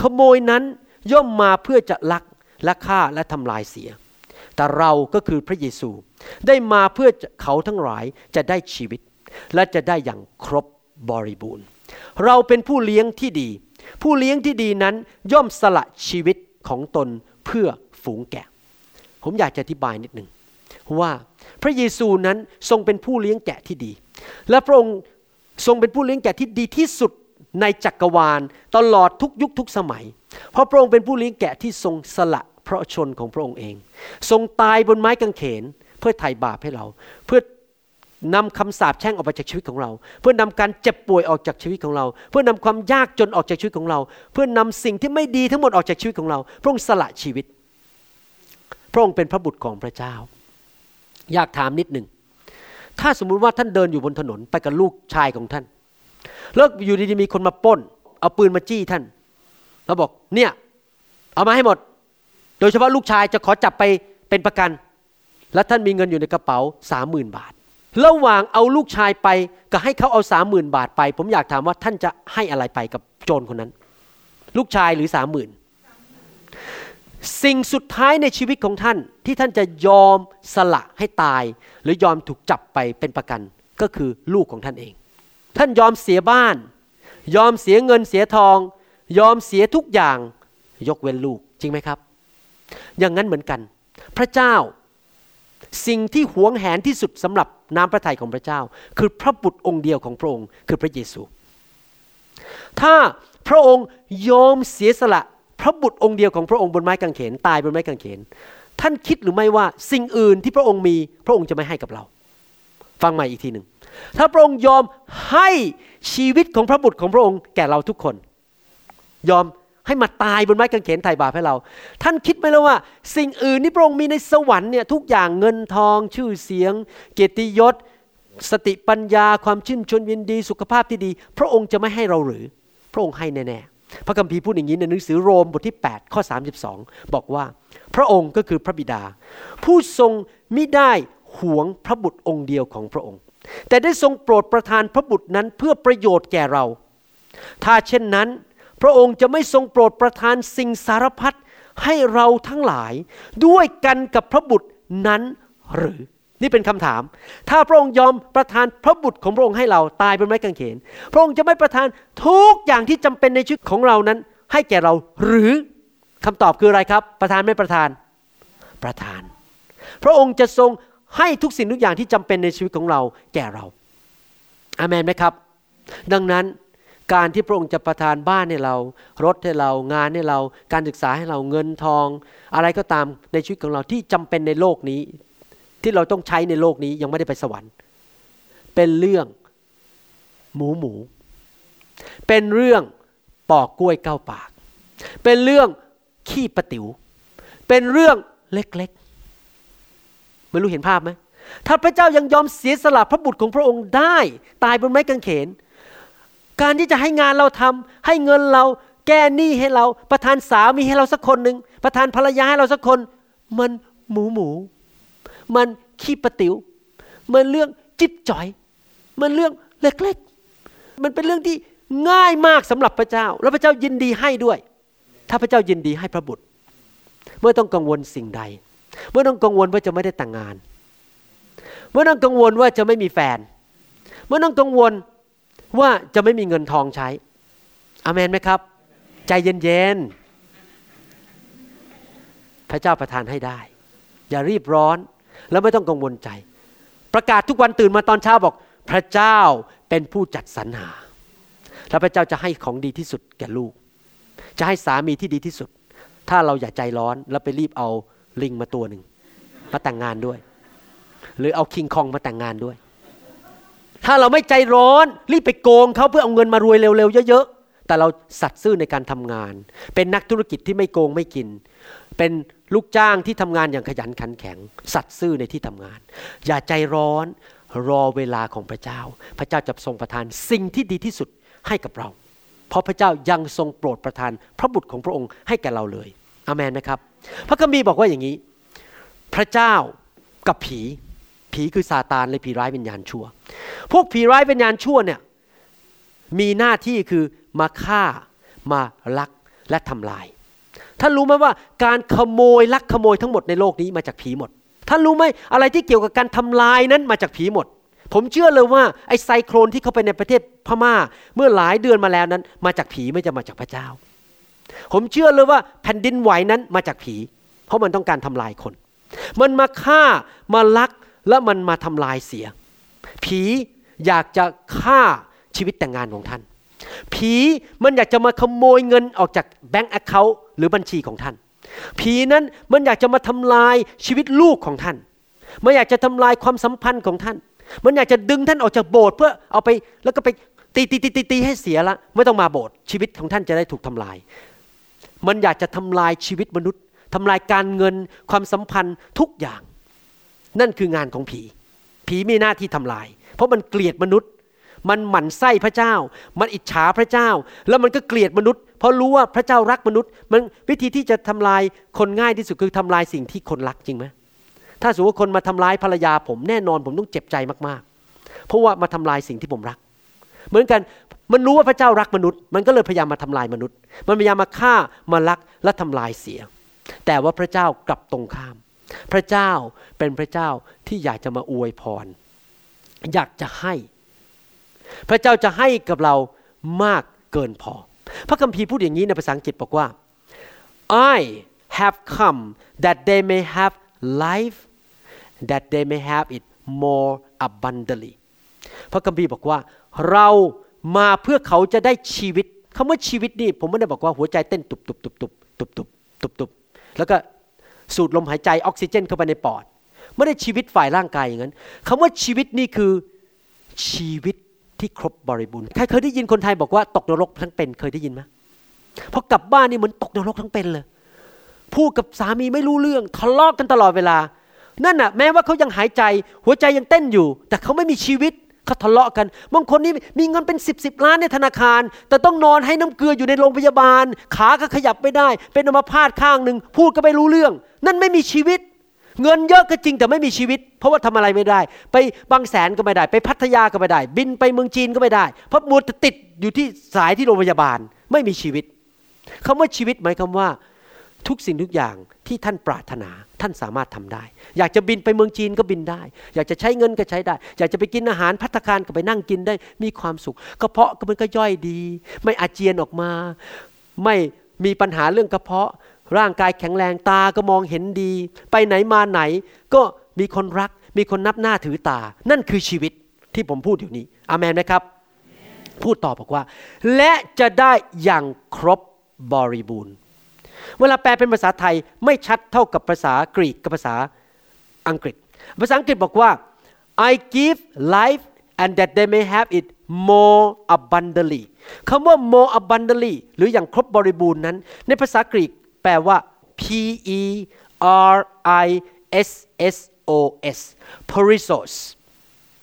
ขโมยนั้นย่อมมาเพื่อจะลักและฆ่าและทำลายเสีย แต่เราก็คือพระเยซู ได้มาเพื่อเขาทั้งหลายจะได้ชีวิต และจะได้อย่างครบบริบูรณ์ เราเป็นผู้เลี้ยงที่ดี ผู้เลี้ยงที่ดีนั้นย่อมสละชีวิตของตนเพื่อฝูงแกะ ผมอยากจะอธิบายนิดหนึ่งว่าพระเยซูนั้นทรงเป็นผู้เลี้ยงแกะที่ดี และพระองค์ทรงเป็นผู้เลี้ยงแกะที่ดีที่สุดในจักรวาลตลอดทุกยุคทุกสมัย เพราะพระองค์เป็นผู้เลี้ยงแกะที่ทรงสละพระชนของพระองค์เอง ทรงตายบนไม้กางเขนเพื่อไถ่บาปให้เรา เพื่อ นำคำสาปแช่งออกไปจากชีวิตของเรา เพื่อนำการเจ็บป่วยออกจากชีวิตของเรา เพื่อนำความยากจนออกจากชีวิตของเรา เพื่อนำสิ่งที่ไม่ดีทั้งหมดออกจากชีวิตของเรา พระองค์สละชีวิต พระองค์เป็นพระบุตรของพระเจ้า อยากถามนิดหนึ่งถ้าสมมุติว่าท่านเดินอยู่บนถนนไปกับลูกชายของท่าน แล้วอยู่ดีๆมีคนมาป้น เอาปืนมาจี้ท่าน แล้วบอกเนี่ย เอามาให้หมด โดยเฉพาะลูกชายจะขอจับไปเป็นประกัน และท่านมีเงินอยู่ในกระเป๋าสามหมื่นบาท ระหว่างเอาลูกชายไปกับให้เขาเอาสามหมื่นบาทไป ผมอยากถามว่าท่านจะให้อะไรไปกับโจรคนนั้น ลูกชายหรือสามหมื่นสิ่งสุดท้ายในชีวิตของท่านที่ท่านจะยอมสละให้ตาย หรือยอมถูกจับไปเป็นประกันก็คือลูกของท่านเอง ท่านยอมเสียบ้าน ยอมเสียเงินเสียทอง ยอมเสียทุกอย่าง ยกเว้นลูกจริงไหมครับ อย่างนั้นเหมือนกัน พระเจ้า สิ่งที่หวงแหนที่สุดสำหรับน้ำพระทัยของพระเจ้า คือพระบุตรองค์เดียวของพระองค์ คือพระเยซู ถ้าพระองค์ยอมเสียสละพระบุตรองค์เดียวของพระองค์บนไม้กางเขนตายบนไม้กางเขน ท่านคิดหรือไม่ว่าสิ่งอื่นที่พระองค์มีพระองค์จะไม่ให้กับเรา ฟังใหม่อีกทีหนึ่งถ้าพระองค์ยอมให้ชีวิตของพระบุตรของพระองค์แก่เราทุกคน ยอม ให้มาตายบนไม้กางเขนไถ่บาปให้เรา ท่านคิดไหมแล้วว่า สิ่งอื่นที่พระองค์มีในสวรรค์เนี่ยทุกอย่างเงินทอง ชื่อเสียง เกียรติยศ สติปัญญาความชื่นชมยินดีสุขภาพที่ดี พระองค์จะไม่ให้เราหรือ พระองค์ให้แน่ๆพระคัมภีร์พูดอย่างนี้ในหนังสือโรมบทที่ 8 ข้อ 32 บอกว่า พระองค์ก็คือพระบิดา ผู้ทรงมิได้หวงพระบุตรองค์เดียวของพระองค์ แต่ได้ทรงโปรดประทานพระบุตรนั้นเพื่อประโยชน์แก่เรา ถ้าเช่นนั้น พระองค์จะไม่ทรงโปรดประทานสิ่งสารพัดให้เราทั้งหลาย ด้วยกันกับพระบุตรนั้นหรือ นี่เป็นคำถาม ถ้าพระองค์ยอมประทานพระบุตรของพระองค์ให้เราตายเป็นไม้กางเขน พระองค์จะไม่ประทานทุกอย่างที่จำเป็นในชีวิตของเรานั้น ให้แก่เราหรือคำตอบคืออะไรครับ ประทานไม่ประทาน ประทาน พระองค์จะทรงให้ทุกสิ่งทุกอย่างที่จำเป็นในชีวิตของเราแก่เรา อามันไหมครับ ดังนั้น การที่พระองค์จะประทานบ้านให้เรา รถให้เรางานให้เรา การศึกษาให้เราเงินทอง อะไรก็ตามในชีวิตของเราที่จำเป็นในโลกนี้ ที่เราต้องใช้ในโลกนี้ยังไม่ได้ไปสวรรค์ เป็นเรื่องหมูหมู เป็นเรื่องปอกกล้วยเก้าปาก เป็นเรื่องขี้ปะติว๋วเป็นเรื่องเล็กๆไม่รู้เห็นภาพไหมถ้าพระเจ้ายังยอมเสียสละพระบุตรของพระองค์ได้ ตายบนไม้กางเขน การที่จะให้งานเราทำให้เงินเราแก้หนี้ให้เรา ประทานสามีให้เราสักคนหนึ่งประทานภรรยาให้เราสักคน มันหมูหมู มันขี้ปติว๋วมันเรื่องจิตจ่อย มันเรื่องเล็กๆ มันเป็นเรื่องที่ง่ายมากสำหรับพระเจ้า แล้วพระเจ้ายินดีให้ด้วย ถ้าพระเจ้ายินดีให้พระบุตร เมื่อต้องกังวลสิ่งใด เมื่อต้องกังวลว่าจะไม่ได้แต่งงาน เมื่อต้องกังวลว่าจะไม่มีแฟน เมื่อต้องกังวล ว่าจะไม่มีเงินทองใช้อเมนไหมครับ ใจเย็นๆ พระเจ้าประทานให้ได้ อย่ารีบร้อนแล้วไม่ต้องกังวลใจ ประกาศทุกวันตื่นมาตอนเช้าบอก พระเจ้าเป็นผู้จัดสรรหา และพระเจ้าจะให้ของดีที่สุดแก่ลูก จะให้สามีที่ดีที่สุด ถ้าเราอย่าใจร้อนแล้วไปรีบเอาลิงมาตัวหนึ่งมาแต่งงานด้วย หรือเอาคิงคองมาแต่งงานด้วย ถ้าเราไม่ใจร้อนรีบไปโกงเขาเพื่อเอาเงินมารวยเร็วๆเยอะๆ แต่เราสัตย์ซื่อในการทำงาน เป็นนักธุรกิจที่ไม่โกงไม่กิน เป็นลูกจ้างที่ทำงานอย่างขยันขันแข็ง สัตย์ซื่อในที่ทำงาน อย่าใจร้อนรอเวลาของพระเจ้า พระเจ้าจะทรงประทานสิ่งที่ดีที่สุดให้กับเรา เพราะพระเจ้ายังทรงโปรดประทานพระบุตรของพระองค์ให้แก่เราเลยอเมนนะครับ พระคัมภีร์บอกว่าอย่างนี้ พระเจ้ากับผี ผีคือซาตานเลยผีร้ายวิญญาณชั่ว พวกผีร้ายวิญญาณชั่วเนี่ยมีหน้าที่คือมาฆ่ามาลักและทำลาย ท่านรู้ไหมว่าการขโมยลักขโมยทั้งหมดในโลกนี้มาจากผีหมด ท่านรู้ไหมอะไรที่เกี่ยวกับการทำลายนั้นมาจากผีหมด ผมเชื่อเลยว่าไอ้ไซโครนที่เข้าไปในประเทศพม่า เมื่อหลายเดือนมาแล้วนั้น มาจากผีไม่จะมาจากพระเจ้า ผมเชื่อเลยว่าแผ่นดินไหวนั้นมาจากผี เพราะมันต้องการทำลายคน มันมาฆ่ามาลัก แล้วมันมาทำลายเสีย ผีอยากจะฆ่าชีวิตแต่งงานของท่าน ผีมันอยากจะมาขโมยเงินออกจาก bank account หรือบัญชีของท่าน ผีนั้นมันอยากจะมาทำลายชีวิตลูกของท่าน มันอยากจะทำลายความสัมพันธ์ของท่าน มันอยากจะดึงท่านออกจากโบสถ์เพื่อเอาไปแล้วก็ไปตีตีตีตีตีให้เสียละไม่ต้องมาโบสถ์ชีวิตของท่านจะได้ถูกทำลาย มันอยากจะทำลายชีวิตมนุษย์ทำลายการเงินความสัมพันธ์ทุกอย่าง นั่นคืองานของผี ผีมีหน้าที่ทำลาย เพราะมันเกลียดมนุษย์ มันหมั่นไส้พระเจ้า มันอิจฉาพระเจ้า แล้วมันก็เกลียดมนุษย์ เพราะรู้ว่าพระเจ้ารักมนุษย์ มันวิธีที่จะทำลายคนง่ายที่สุดคือทำลายสิ่งที่คนรักจริงไหมถ้าสมมติว่าคนมาทำลายภรรยาผมแน่นอนผมต้องเจ็บใจมากๆ เพราะว่ามาทำลายสิ่งที่ผมรัก เหมือนกันมันรู้ว่าพระเจ้ารักมนุษย์ มันก็เลยพยายามมาทำลายมนุษย์ มันพยายามมาฆ่ามาลักและทำลายเสีย แต่ว่าพระเจ้ากลับตรงข้าม พระเจ้าเป็นพระเจ้าที่อยากจะมาอวยพร อยากจะให้ พระเจ้าจะให้กับเรามากเกินพอ พระคัมภีร์พูดอย่างนี้ในภาษาอังกฤษบอกว่า I have come that they may have life that they may have it more abundantly พระคัมภีร์บอกว่าเรามาเพื่อเขาจะได้ชีวิตคำว่าชีวิตนี่ผมไม่ได้บอกว่าหัวใจเต้นตุบตุบตุบตุบตุบตุบตุบตุบแล้วก็ สูดลมหายใจออกซิเจนเข้าไปในปอด ไม่ได้ชีวิตฝ่ายร่างกายอย่างนั้นคำว่าชีวิตนี่คือชีวิตที่ครบบริบูรณ์ใครเคยได้ยินคนไทยบอกว่าตกนรกทั้งเป็นเคยได้ยินไหมพอกลับบ้านนี่เหมือนตกนรกทั้งเป็นเลยพูดกับสามีไม่รู้เรื่องทะเลาะกกันตลอดเวลา นั่นน่ะแม้ว่าเขายังหายใจ หัวใจยังเต้นอยู่ แต่เขาไม่มีชีวิตเขาทะเลาะกันบางคนนี่มีเงินเป็นสิบสิบล้านในธนาคาร แต่ต้องนอนให้น้ำเกลืออยู่ในโรงพยาบาล ขาก็ขยับไม่ได้ เป็นอัมพาตข้างหนึ่งพูดก็ไม่รู้เรื่อง นั่นไม่มีชีวิต เงินเยอะก็จริงแต่ไม่มีชีวิต เพราะว่าทำอะไรไม่ได้ ไปบางแสนก็ไม่ได้ ไปพัทยาก็ไม่ได้ บินไปเมืองจีนก็ไม่ได้ เพราะมัวติดอยู่ที่สายที่โรงพยาบาลไม่มีชีวิตคำว่าชีวิตหมายความว่าทุกสิ่งทุกอย่างที่ท่านปรารถนาท่านสามารถทำได้ อยากจะบินไปเมืองจีนก็บินได้ อยากจะใช้เงินก็ใช้ได้ อยากจะไปกินอาหารพัตคารก็ไปนั่งกินได้มีความสุขกระเพาะก็มันก็ย่อยดี ไม่อาเจียนออกมา ไม่มีปัญหาเรื่องกระเพาะ ร่างกายแข็งแรงตาก็มองเห็นดี ไปไหนมาไหน ก็มีคนรัก มีคนนับหน้าถือตา นั่นคือชีวิตที่ผมพูดอยู่นี้อามนไหมครับ พูดต่อบอกว่า และจะได้อย่างครบบริบูรณ์ เวลาแปลเป็นภาษาไทยไม่ชัดเท่ากับภาษากรีกกับภาษาอังกฤษ ภาษาอังกฤษบอกว่า I give life and that they may have it more abundantly คำว่า more abundantly หรืออย่างครบบริบูรณ์นั้น ในภาษากรีก แปลว่า P E R I S S O S perisos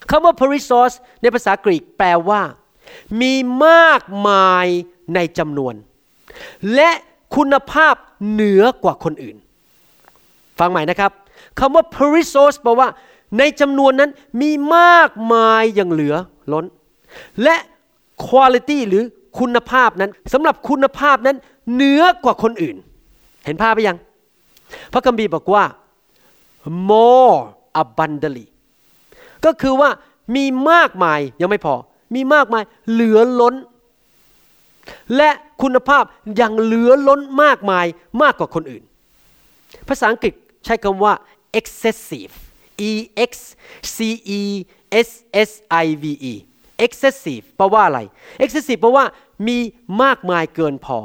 คำว่า perisos ในภาษากรีกแปลว่า มีมากมายในจำนวน และคุณภาพเหนือกว่าคนอื่น ฟังใหม่นะครับคำว่า perisos แปลว่า ในจำนวนนั้นมีมากมายอย่างเหลือล้น และ quality หรือคุณภาพนั้นสำหรับคุณภาพนั้นเหนือกว่าคนอื่น เห็นภาพไปยัง พระคัมภีร์บอกว่า more abundantly ก็คือว่ามีมากมายยังไม่พอ มีมากมายเหลือล้น และคุณภาพยังเหลือล้นมากมายมากกว่าคนอื่น ภาษาอังกฤษใช้คำว่า excessive e x c e s s i v e excessive แปลว่าอะไร excessive แปลว่ามีมากมายเกินพอ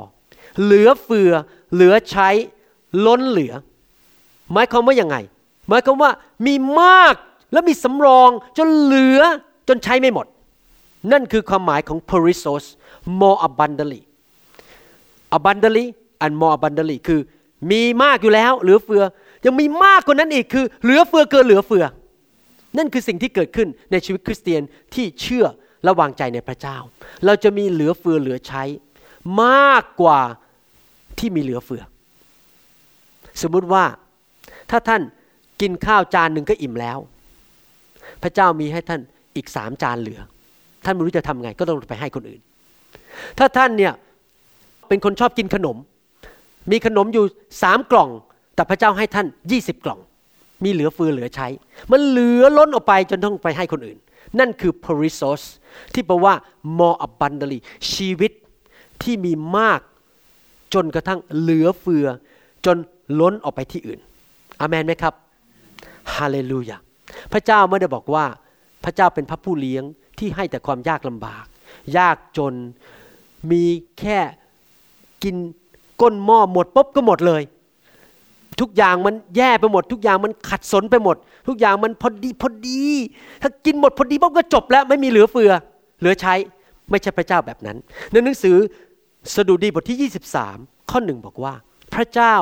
เหลือเฟือ เหลือใช้ล้นเหลือ หมายความว่ายังไง หมายความว่ามีมากและมีสำรองจนเหลือจนใช้ไม่หมด นั่นคือความหมายของ perisos more abundantly abundantly and more abundantly คือมีมากอยู่แล้วเหลือเฟือ ยังมีมากกว่านั้นอีกคือเหลือเฟือเกินเหลือเฟือ นั่นคือสิ่งที่เกิดขึ้นในชีวิตคริสเตียนที่เชื่อและวางใจในพระเจ้า เราจะมีเหลือเฟือเหลือใช้ มากกว่า ที่มีเหลือเฟือ สมมุติว่าถ้าท่านกินข้าวจานหนึ่งก็อิ่มแล้ว พระเจ้ามีให้ท่านอีกสามจานเหลือ ท่านไม่รู้จะทำไงก็ต้องไปให้คนอื่น ถ้าท่านเนี่ยเป็นคนชอบกินขนม มีขนมอยู่สามกล่อง แต่พระเจ้าให้ท่านยี่สิบกล่อง มีเหลือเฟือเหลือใช้ มันเหลือล้นออกไปจนต้องไปให้คนอื่น นั่นคือ perisos ที่แปลว่า more abundantly ชีวิตที่มีมาก จนกระทั่งเหลือเฟือ จนล้นออกไปที่อื่นอามนไหมครับฮาเลลูยาพระเจ้าไม่ได้บอกว่าพระเจ้าเป็นพระผู้เลี้ยงที่ให้แต่ความยากลำบาก ยากจนมีแค่กินก้นหม้อหมดปุ๊บก็หมดเลย ทุกอย่างมันแย่ไปหมด ทุกอย่างมันขัดสนไปหมด ทุกอย่างมันพอดีพอดี ถ้ากินหมดพอดีปุ๊บก็จบแล้วไม่มีเหลือเฟือ เหลือใช้ไม่ใช่พระเจ้าแบบนั้นในหนังสือ สดุดีบทที่ 23 ข้อหนึ่งบอกว่า พระเจ้า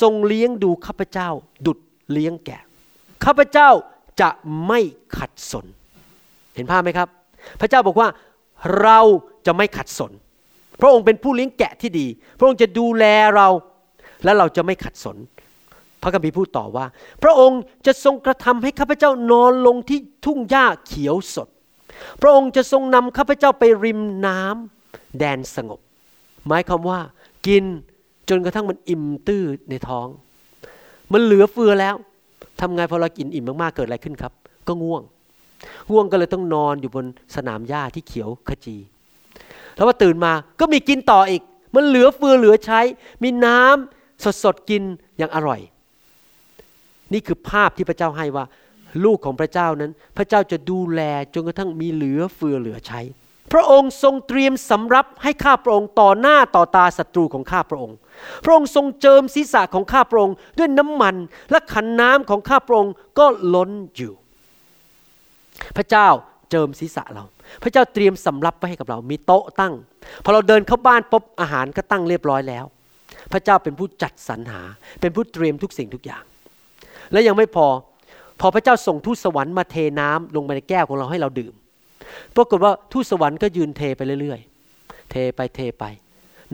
ทรงเลี้ยงดูข้าพเจ้า ดุดเลี้ยงแกะข้าพเจ้าจะไม่ขัดสน เห็นภาพไหมครับ พระเจ้าบอกว่าเราจะไม่ขัดสน พระองค์เป็นผู้เลี้ยงแกะที่ดี พระองค์จะดูแลเรา และเราจะไม่ขัดสน พระคัมภีร์พูดต่อว่า พระองค์จะทรงกระทำให้ข้าพเจ้านอนลงที่ทุ่งหญ้าเขียวสด พระองค์จะทรงนำข้าพเจ้าไปริมน้ำแดนสงบ หมายความว่า กินจนกระทั่งมันอิ่มตื้อในท้อง มันเหลือเฟือแล้วทำไงพอเรากินอิ่มมากๆเกิดอะไรขึ้นครับ ก็ง่วง ง่วงก็เลยต้องนอนอยู่บนสนามหญ้าที่เขียวขจี แล้วว่าตื่นมาก็มีกินต่ออีก มันเหลือเฟือเหลือใช้ มีน้ำสดๆกินอย่างอร่อย นี่คือภาพที่พระเจ้าให้ว่า ลูกของพระเจ้านั้น พระเจ้าจะดูแลจนกระทั่งมีเหลือเฟือเหลือใช้ พระองค์ทรงเตรียมสำรับให้ข้าพระองค์ต่อหน้าต่อตาศัตรูของข้าพระองค์ พระองค์ทรงเจิมศีรษะของข้าพระองค์ด้วยน้ำมันและขันน้ำของข้าพระองค์ก็ล้นอยู่ พระเจ้าเจิมศีรษะเรา พระเจ้าเตรียมสำรับไว้ให้กับเรา มีโต๊ะตั้ง พอเราเดินเข้าบ้านปุ๊บอาหารก็ตั้งเรียบร้อยแล้ว พระเจ้าเป็นผู้จัดสรรหา เป็นผู้เตรียมทุกสิ่งทุกอย่าง และยังไม่พอ พอพระเจ้าส่งทูตสวรรค์มาเทน้ำลงมาในแก้วของเราให้เราดื่ม ปรากฏว่าทูตสวรรค์ก็ยืนเทไปเรื่อยๆ เทไปเทไป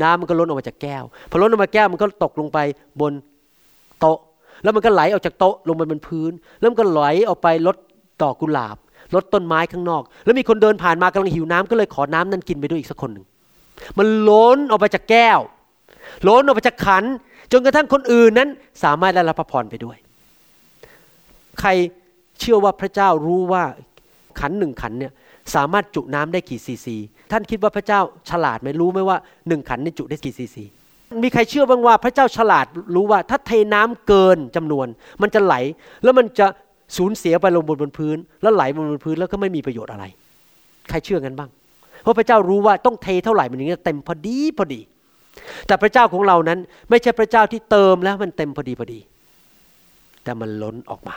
น้ำมันก็ล้นออกมาจากแก้ว พอล้นออกมาแก้วมันก็ตกลงไปบนโต๊ะ แล้วมันก็ไหลออกจากโต๊ะลงไปบนพื้น แล้วมันก็ไหลออกไปลดดอกกุหลาบลดต้นไม้ข้างนอก แล้วมีคนเดินผ่านมากำลังหิวน้ำก็เลยขอน้ำนั้นกินไปด้วยอีกสักคนหนึ่ง มันล้นออกไปจากแก้ว ล้นออกไปจากขัน จนกระทั่งคนอื่นนั้น สามารถได้รับพระพรไปด้วย ใครเชื่อว่าพระเจ้ารู้ว่าขันหนึ่งขันเนี่ย สามารถจุน้ำได้กี่ซีซี ท่านคิดว่าพระเจ้าฉลาดไหมรู้ไหมว่าหนึ่งขันนี่จุได้กี่ซีซีมีใครเชื่อบ้างว่าพระเจ้าฉลาดรู้ว่าถ้าเทน้ำเกินจำนวน มันจะไหล แล้วมันจะสูญเสียไปลงบนบนพื้น แล้วไหลบนบนพื้นแล้วก็ไม่มีประโยชน์อะไร ใครเชื่อกันบ้าง เพราะพระเจ้ารู้ว่าต้องเทเท่าไหร่มันถึงจะเต็มพอดีพอดี แต่พระเจ้าของเรานั้นไม่ใช่พระเจ้าที่เติมแล้วมันเต็มพอดีพอดี แต่มันล้นออกมา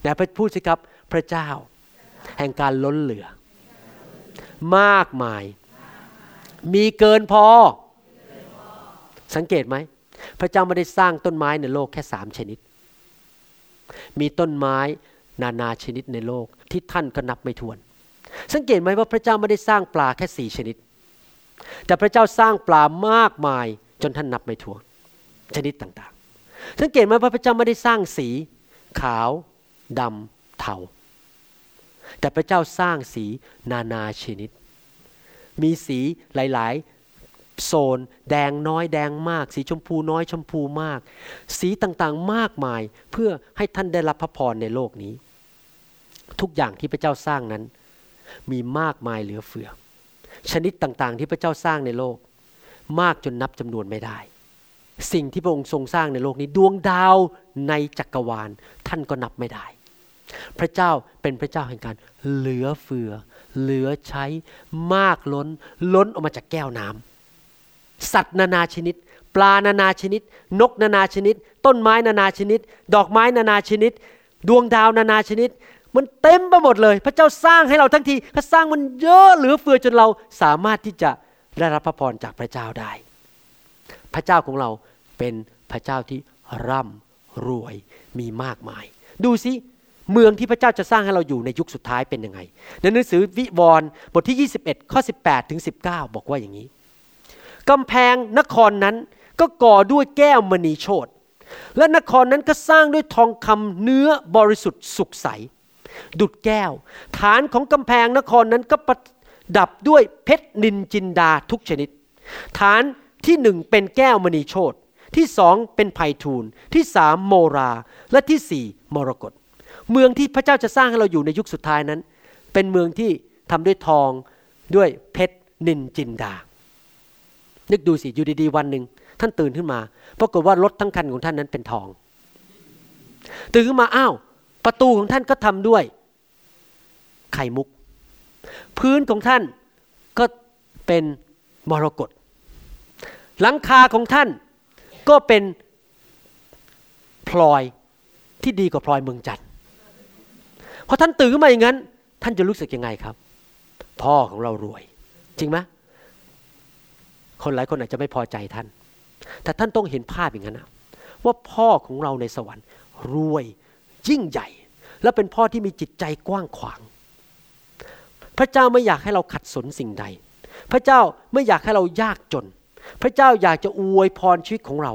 ไหนะพูดสิครับพระเจ้า แห่งการล้นเหลือ มากมาย มีเกินพอ สังเกตไหม พระเจ้าไม่ได้สร้างต้นไม้ในโลกแค่สามชนิด มีต้นไม้นานาชนิดในโลกที่ท่านก็นับไม่ถ้วน สังเกตไหมว่าพระเจ้าไม่ได้สร้างปลาแค่สี่ชนิด แต่พระเจ้าสร้างปลามากมายจนท่านนับไม่ถ้วน ชนิดต่างๆ สังเกตไหมว่าพระเจ้าไม่ได้สร้างสี ขาวดำเทา แต่พระเจ้าสร้างสีนานาชนิด มีสีหลาย ๆ โซน แดงน้อยแดงมาก สีชมพูน้อยชมพูมาก สีต่างๆมากมายเพื่อให้ท่านได้รับพระพรในโลกนี้ ทุกอย่างที่พระเจ้าสร้างนั้น มีมากมายเหลือเฟือ ชนิดต่างๆ ที่พระเจ้าสร้างในโลก มากจนนับจำนวนไม่ได้สิ่งที่พระองค์ทรงสร้างในโลกนี้ดวงดาวในจักรวาลท่านก็นับไม่ได้ พระเจ้าเป็นพระเจ้าแห่งการเหลือเฟือ เหลือใช้มากล้น ล้นออกมาจากแก้วน้ำสัตว์นานาชนิด ปลานานาชนิด นกนานาชนิด ต้นไม้นานาชนิด ดอกไม้นานาชนิด ดวงดาวนานาชนิด มันเต็มไปหมดเลย พระเจ้าสร้างให้เราทั้งทีเขาสร้างมันเยอะเหลือเฟือจนเราสามารถที่จะได้รับพระพรจากพระเจ้าได้ พระเจ้าของเราเป็นพระเจ้าที่ร่ำรวยมีมากมาย ดูสิ เมืองที่พระเจ้าจะสร้างให้เราอยู่ในยุคสุดท้ายเป็นยังไงในหนังสือวิวรณ์บทที่ 21 ข้อ 18 ถึง 19 บอกว่าอย่างนี้กำแพงนครนั้นก็ก่อด้วยแก้วมณีโชตและนครนั้นก็สร้างด้วยทองคำเนื้อบริสุทธิ์สุกใส ดุดแก้ว ฐานของกำแพงนครนั้นก็ประดับด้วยเพชรนินจินดาทุกชนิด ฐานที่หนึ่งเป็นแก้วมณีโชตที่สองเป็นไพทูลที่สามโมรา และที่สี่มรกต เมืองที่พระเจ้าจะสร้างให้เราอยู่ในยุคสุดท้ายนั้น เป็นเมืองที่ทำด้วยทองด้วยเพชรนินจินดา นึกดูสิอยู่ดีๆวันหนึ่งท่านตื่นขึ้นมาปรากฏว่ารถทั้งคันของท่านนั้นเป็นทอง ตื่นขึ้นมาอ้าวประตูของท่านก็ทำด้วย ไข่มุก พื้นของท่านก็เป็นมรกตหลังคาของท่านก็เป็นพลอยที่ดีกว่าพลอยเมืองจันทร์ พอท่านตื่นขึ้นมาอย่างนั้น ท่านจะรู้สึกยังไงครับ พ่อของเรารวย จริงไหมคนหลายคนอาจจะไม่พอใจท่าน แต่ท่านต้องเห็นภาพอย่างนั้นนะว่าพ่อของเราในสวรรค์รวยยิ่งใหญ่ และเป็นพ่อที่มีจิตใจกว้างขวาง พระเจ้าไม่อยากให้เราขัดสนสิ่งใด พระเจ้าไม่อยากให้เรายากจน พระเจ้าอยากจะอวยพรชีวิตของเรา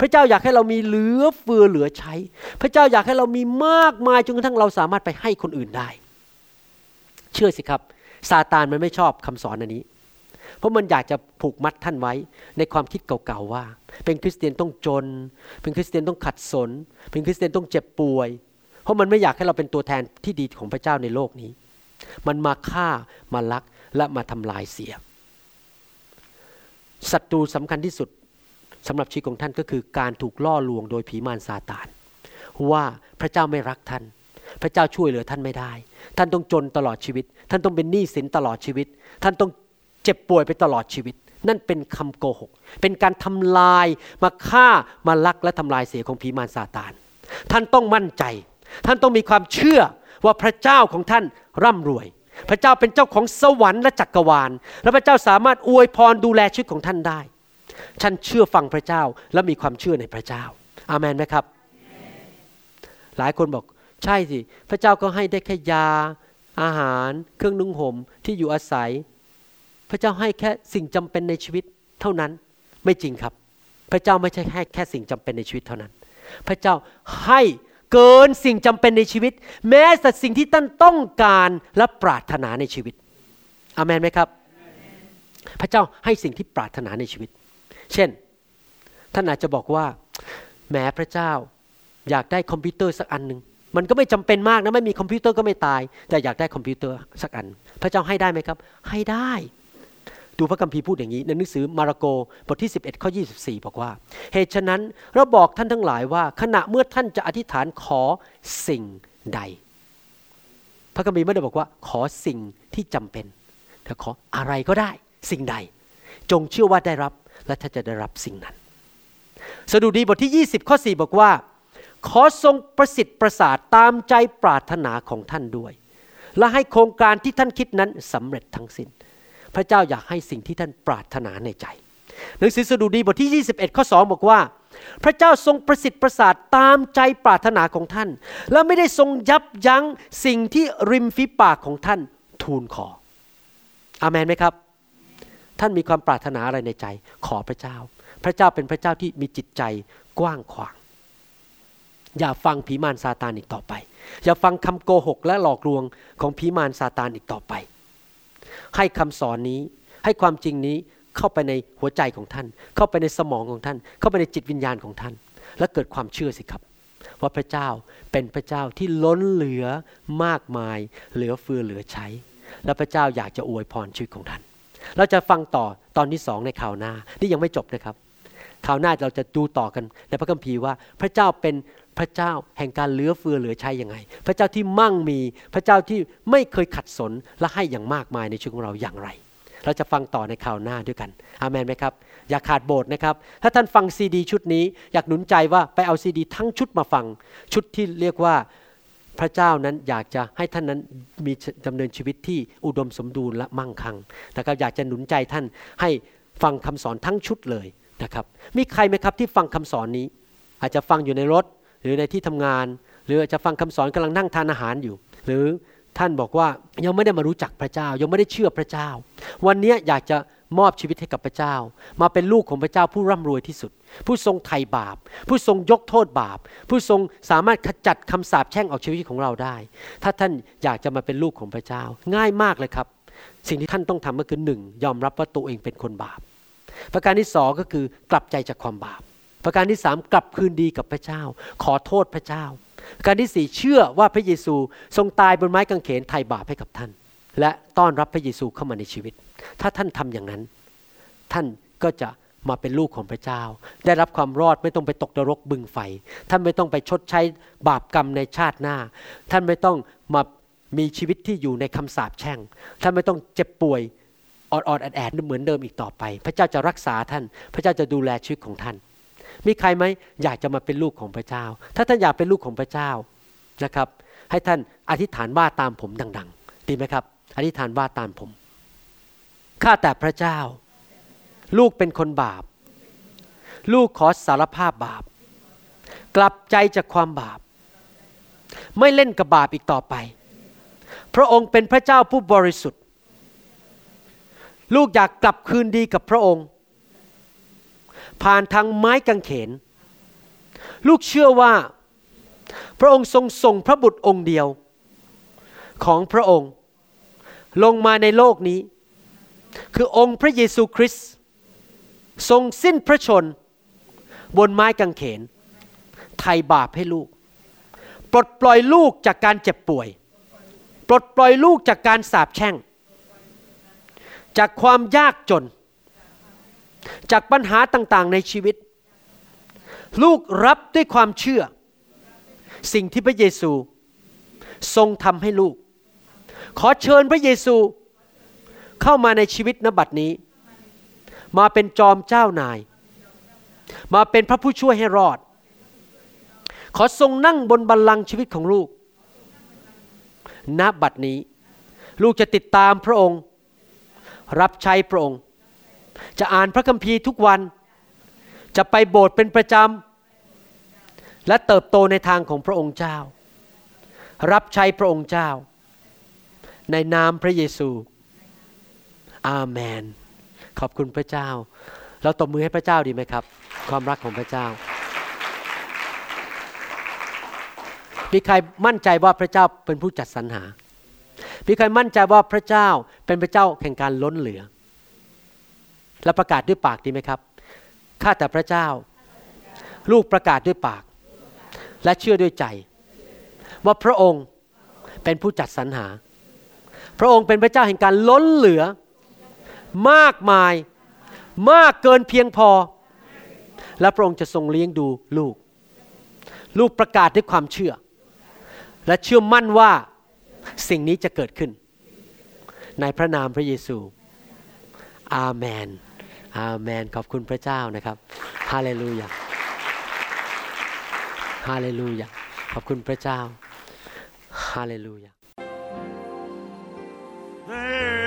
พระเจ้าอยากให้เรามีเหลือเฟือเหลือใช้ พระเจ้าอยากให้เรามีมากมายจนกระทั่งเราสามารถไปให้คนอื่นได้ เชื่อสิครับซาตานมันไม่ชอบคำสอนอันนี้ เพราะมันอยากจะผูกมัดท่านไว้ในความคิดเก่าๆว่า เป็นคริสเตียนต้องจน เป็นคริสเตียนต้องขัดสน เป็นคริสเตียนต้องเจ็บป่วย เพราะมันไม่อยากให้เราเป็นตัวแทนที่ดีของพระเจ้าในโลกนี้ มันมาฆ่ามาลักและมาทำลายเสียศัตรูสำคัญที่สุด สำหรับชีวิตของท่านก็คือการถูกล่อลวงโดยผีมารซาตานว่าพระเจ้าไม่รักท่าน พระเจ้าช่วยเหลือท่านไม่ได้ ท่านต้องจนตลอดชีวิต ท่านต้องเป็นหนี้สินตลอดชีวิต ท่านต้องเจ็บป่วยไปตลอดชีวิต นั่นเป็นคำโกหก เป็นการทำลายมาฆ่ามาลักและทำลายเสียของผีมารซาตาน ท่านต้องมั่นใจ ท่านต้องมีความเชื่อว่าพระเจ้าของท่านร่ำรวย พระเจ้าเป็นเจ้าของสวรรค์และจักรวาล และพระเจ้าสามารถอวยพรดูแลชีวิตของท่านได้ ฉันเชื่อฟังพระเจ้าและมีความเชื่อในพระเจ้า อามันไหมครับ หลายคนบอกใช่สิพระเจ้าก็ให้ได้แค่ยา อาหาร เครื่องนุ่งห่มที่อยู่อาศัย พระเจ้าให้แค่สิ่งจำเป็นในชีวิตเท่านั้นไม่จริงครับ พระเจ้าไม่ใช่ให้แค่สิ่งจำเป็นในชีวิตเท่านั้น พระเจ้าให้เกินสิ่งจำเป็นในชีวิต แม้แต่สิ่งที่ท่านต้องการและปรารถนาในชีวิตอาเมนไหมครับ พระเจ้าให้สิ่งที่ปรารถนาในชีวิต เช่น ท่านอาจจะบอกว่าแหมพระเจ้า อยากได้คอมพิวเตอร์สักอันหนึ่งมันก็ไม่จำเป็นมากนะไม่มีคอมพิวเตอร์ก็ไม่ตาย แต่อยากได้คอมพิวเตอร์สักอัน พระเจ้าให้ได้ไหมครับ ให้ได้ ดูพระคัมภีร์พูดอย่างนี้ในหนังสือมาระโกบทที่ 11ข้อ24 บอกว่า เหตุฉะนั้นเราบอกท่านทั้งหลายว่า ขณะเมื่อท่านจะอธิษฐานขอสิ่งใด พระคัมภีร์ไม่ได้บอกว่า ขอสิ่งที่จำเป็นแต่ขออะไรก็ได้ สิ่งใด จงเชื่อว่าได้รับ และท่านจะได้รับสิ่งนั้น สดุดีบทที่ 20 ข้อ 4 บอกว่า ขอทรงประสิทธิ์ประสาทตามใจปรารถนาของท่านด้วย และให้โครงการที่ท่านคิดนั้นสำเร็จทั้งสิน้น พระเจ้าอยากให้สิ่งที่ท่านปรารถนาในใจ หนังสือสดุดีบทที่ 21 ข้อ 2 บอกว่า พระเจ้าทรงประสิทธิ์ประสาทตามใจปรารถนาของท่าน และไม่ได้ทรงยับยั้งสิ่งที่ริมฝีปากของท่านทูลขออามันไหมครับ ท่านมีความปรารถนาอะไรในใจ ขอพระเจ้า พระเจ้าเป็นพระเจ้าที่มีจิตใจกว้างขวาง อย่าฟังผีมารซาตานอีกต่อไป อย่าฟังคำโกหกและหลอกลวงของผีมารซาตานอีกต่อไป ให้คำสอนนี้ให้ความจริงนี้เข้าไปในหัวใจของท่าน เข้าไปในสมองของท่าน เข้าไปในจิตวิญญาณของท่าน และเกิดความเชื่อสิครับว่าพระเจ้าเป็นพระเจ้าที่ล้นเหลือมากมาย เหลือเฟือเหลือใช้ และพระเจ้าอยากจะอวยพรชีวิตของท่าน เราจะฟังต่อตอนที่สองในข่าวหน้า นี่ยังไม่จบนะครับข่าวหน้าเราจะดูต่อกันในพระคัมภีร์ว่าพระเจ้าเป็นพระเจ้าแห่งการเหลือเฟือเหลือใช้ยังไง พระเจ้าที่มั่งมีพระเจ้าที่ไม่เคยขัดสนและให้อย่างมากมายในชีวิตของเราอย่างไร เราจะฟังต่อในข่าวหน้าด้วยกันอามันไหมครับ อย่าขาดโบสถ์นะครับ ถ้าท่านฟังซีดีชุดนี้ อยากหนุนใจว่าไปเอาซีดี ทั้งชุดมาฟัง ชุดที่เรียกว่า พระเจ้านั้นอยากจะให้ท่านนั้นมีดำเนินชีวิตที่อุดมสมบูรณ์และมั่งคั่งนะครับอยากจะหนุนใจท่านให้ฟังคำสอนทั้งชุดเลยนะครับมีใครไหมครับที่ฟังคำสอนนี้ อาจจะฟังอยู่ในรถหรือในที่ทำงาน หรืออาจจะฟังคำสอนกำลังนั่งทานอาหารอยู่ หรือท่านบอกว่ายังไม่ได้มารู้จักพระเจ้า ยังไม่ได้เชื่อพระเจ้า วันนี้อยากจะ มอบชีวิตให้กับพระเจ้า มาเป็นลูกของพระเจ้าผู้ร่ำรวยที่สุด ผู้ทรงไถ่บาป ผู้ทรงยกโทษบาป ผู้ทรงสามารถขจัดคำสาปแช่งออกชีวิตของเราได้ ถ้าท่านอยากจะมาเป็นลูกของพระเจ้า ง่ายมากเลยครับ สิ่งที่ท่านต้องทำก็คือหนึ่งยอมรับว่าตัวเองเป็นคนบาป ประการที่สองก็คือกลับใจจากความบาป ประการที่สามกลับคืนดีกับพระเจ้า ขอโทษพระเจ้า ประการที่สี่เชื่อว่าพระเยซูทรงตายบนไม้กางเขนไถ่บาปให้กับท่าน และต้อนรับพระเยซูเข้ามาในชีวิต ถ้าท่านทำอย่างนั้น ท่านก็จะมาเป็นลูกของพระเจ้า ได้รับความรอดไม่ต้องไปตกนรกบึงไฟ ท่านไม่ต้องไปชดใช้บาปกรรมในชาติหน้า ท่านไม่ต้องมามีชีวิตที่อยู่ในคำสาปแช่ง ท่านไม่ต้องเจ็บป่วยออดๆแอดๆเหมือนเดิมอีกต่อไป พระเจ้าจะรักษาท่าน พระเจ้าจะดูแลชีวิตของท่าน มีใครไหมอยากจะมาเป็นลูกของพระเจ้า ถ้าท่านอยากเป็นลูกของพระเจ้านะครับ ให้ท่านอธิษฐานว่าตามผมดัง ๆ ดีไหมครับ อธิษฐานว่าตามผม ข้าแต่พระเจ้า ลูกเป็นคนบาป ลูกขอสารภาพบาป กลับใจจากความบาป ไม่เล่นกับบาปอีกต่อไป พระองค์เป็นพระเจ้าผู้บริสุทธิ์ ลูกอยากกลับคืนดีกับพระองค์ ผ่านทางไม้กางเขน ลูกเชื่อว่า พระองค์ทรงส่งพระบุตรองค์เดียวของพระองค์ ลงมาในโลกนี้ คือองค์พระเยซูคริสต์ทรงสิ้นพระชน บนไม้กางเขนไถ่บาปให้ลูก ปลดปล่อยลูกจากการเจ็บป่วย ปลดปล่อยลูกจากการสาปแช่ง จากความยากจน จากปัญหาต่างๆในชีวิต ลูกรับด้วยความเชื่อ สิ่งที่พระเยซูทรงทำให้ลูก ขอเชิญพระเยซูเข้ามาในชีวิตนบัดนี้ มาเป็นจอมเจ้านาย มาเป็นพระผู้ช่วยให้รอด ขอทรงนั่งบนบัลลังก์ชีวิตของลูก ณ บัดนี้ ลูกจะติดตามพระองค์ รับใช้พระองค์ จะอ่านพระคัมภีร์ทุกวัน จะไปโบสถ์เป็นประจำ และเติบโตในทางของพระองค์เจ้า รับใช้พระองค์เจ้า ในนามพระเยซูอาเมน ขอบคุณพระเจ้า เราตบมือให้พระเจ้าดีไหมครับ ความรักของพระเจ้า มีใครมั่นใจว่าพระเจ้าเป็นผู้จัดสรรหา มีใครมั่นใจว่าพระเจ้าเป็นพระเจ้าแห่งการล้นเหลือ และประกาศด้วยปากดีไหมครับ ข้าแต่พระเจ้า ลูกประกาศด้วยปาก และเชื่อด้วยใจ ว่าพระองค์เป็นผู้จัดสรรหา พระองค์เป็นพระเจ้าแห่งการล้นเหลือ มากมายมากเกินเพียงพอ และพระองค์จะทรงเลี้ยงดูลูก ลูกประกาศด้วยความเชื่อ และเชื่อมั่นว่าสิ่งนี้จะเกิดขึ้น ในพระนามพระเยซู อาเมน อาเมน ขอบคุณพระเจ้านะครับ ฮาเลลูยา ฮาเลลูยา ขอบคุณพระเจ้า ฮาเลลูยา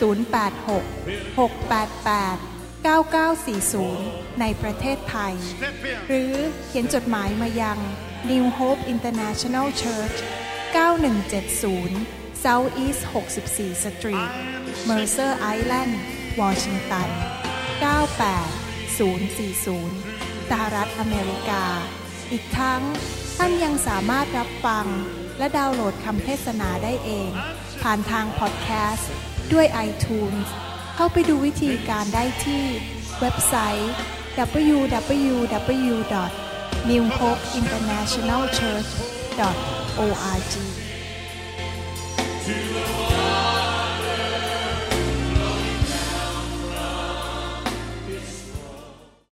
688 9940 ในประเทศไทย หรือเขียนจดหมายมายัง New Hope International Church 9170 South East 64 Street Mercer Island Washington 98040 สหรัฐอเมริกา อีกทั้งท่านยังสามารถรับฟัง และดาวน์โหลดคำเทศนาได้เอง ผ่านทางพอดแคสต์ ด้วย iTunes เข้าไปดูวิธีการได้ที่เว็บไซต์ www.newhopeinternationalchurch.org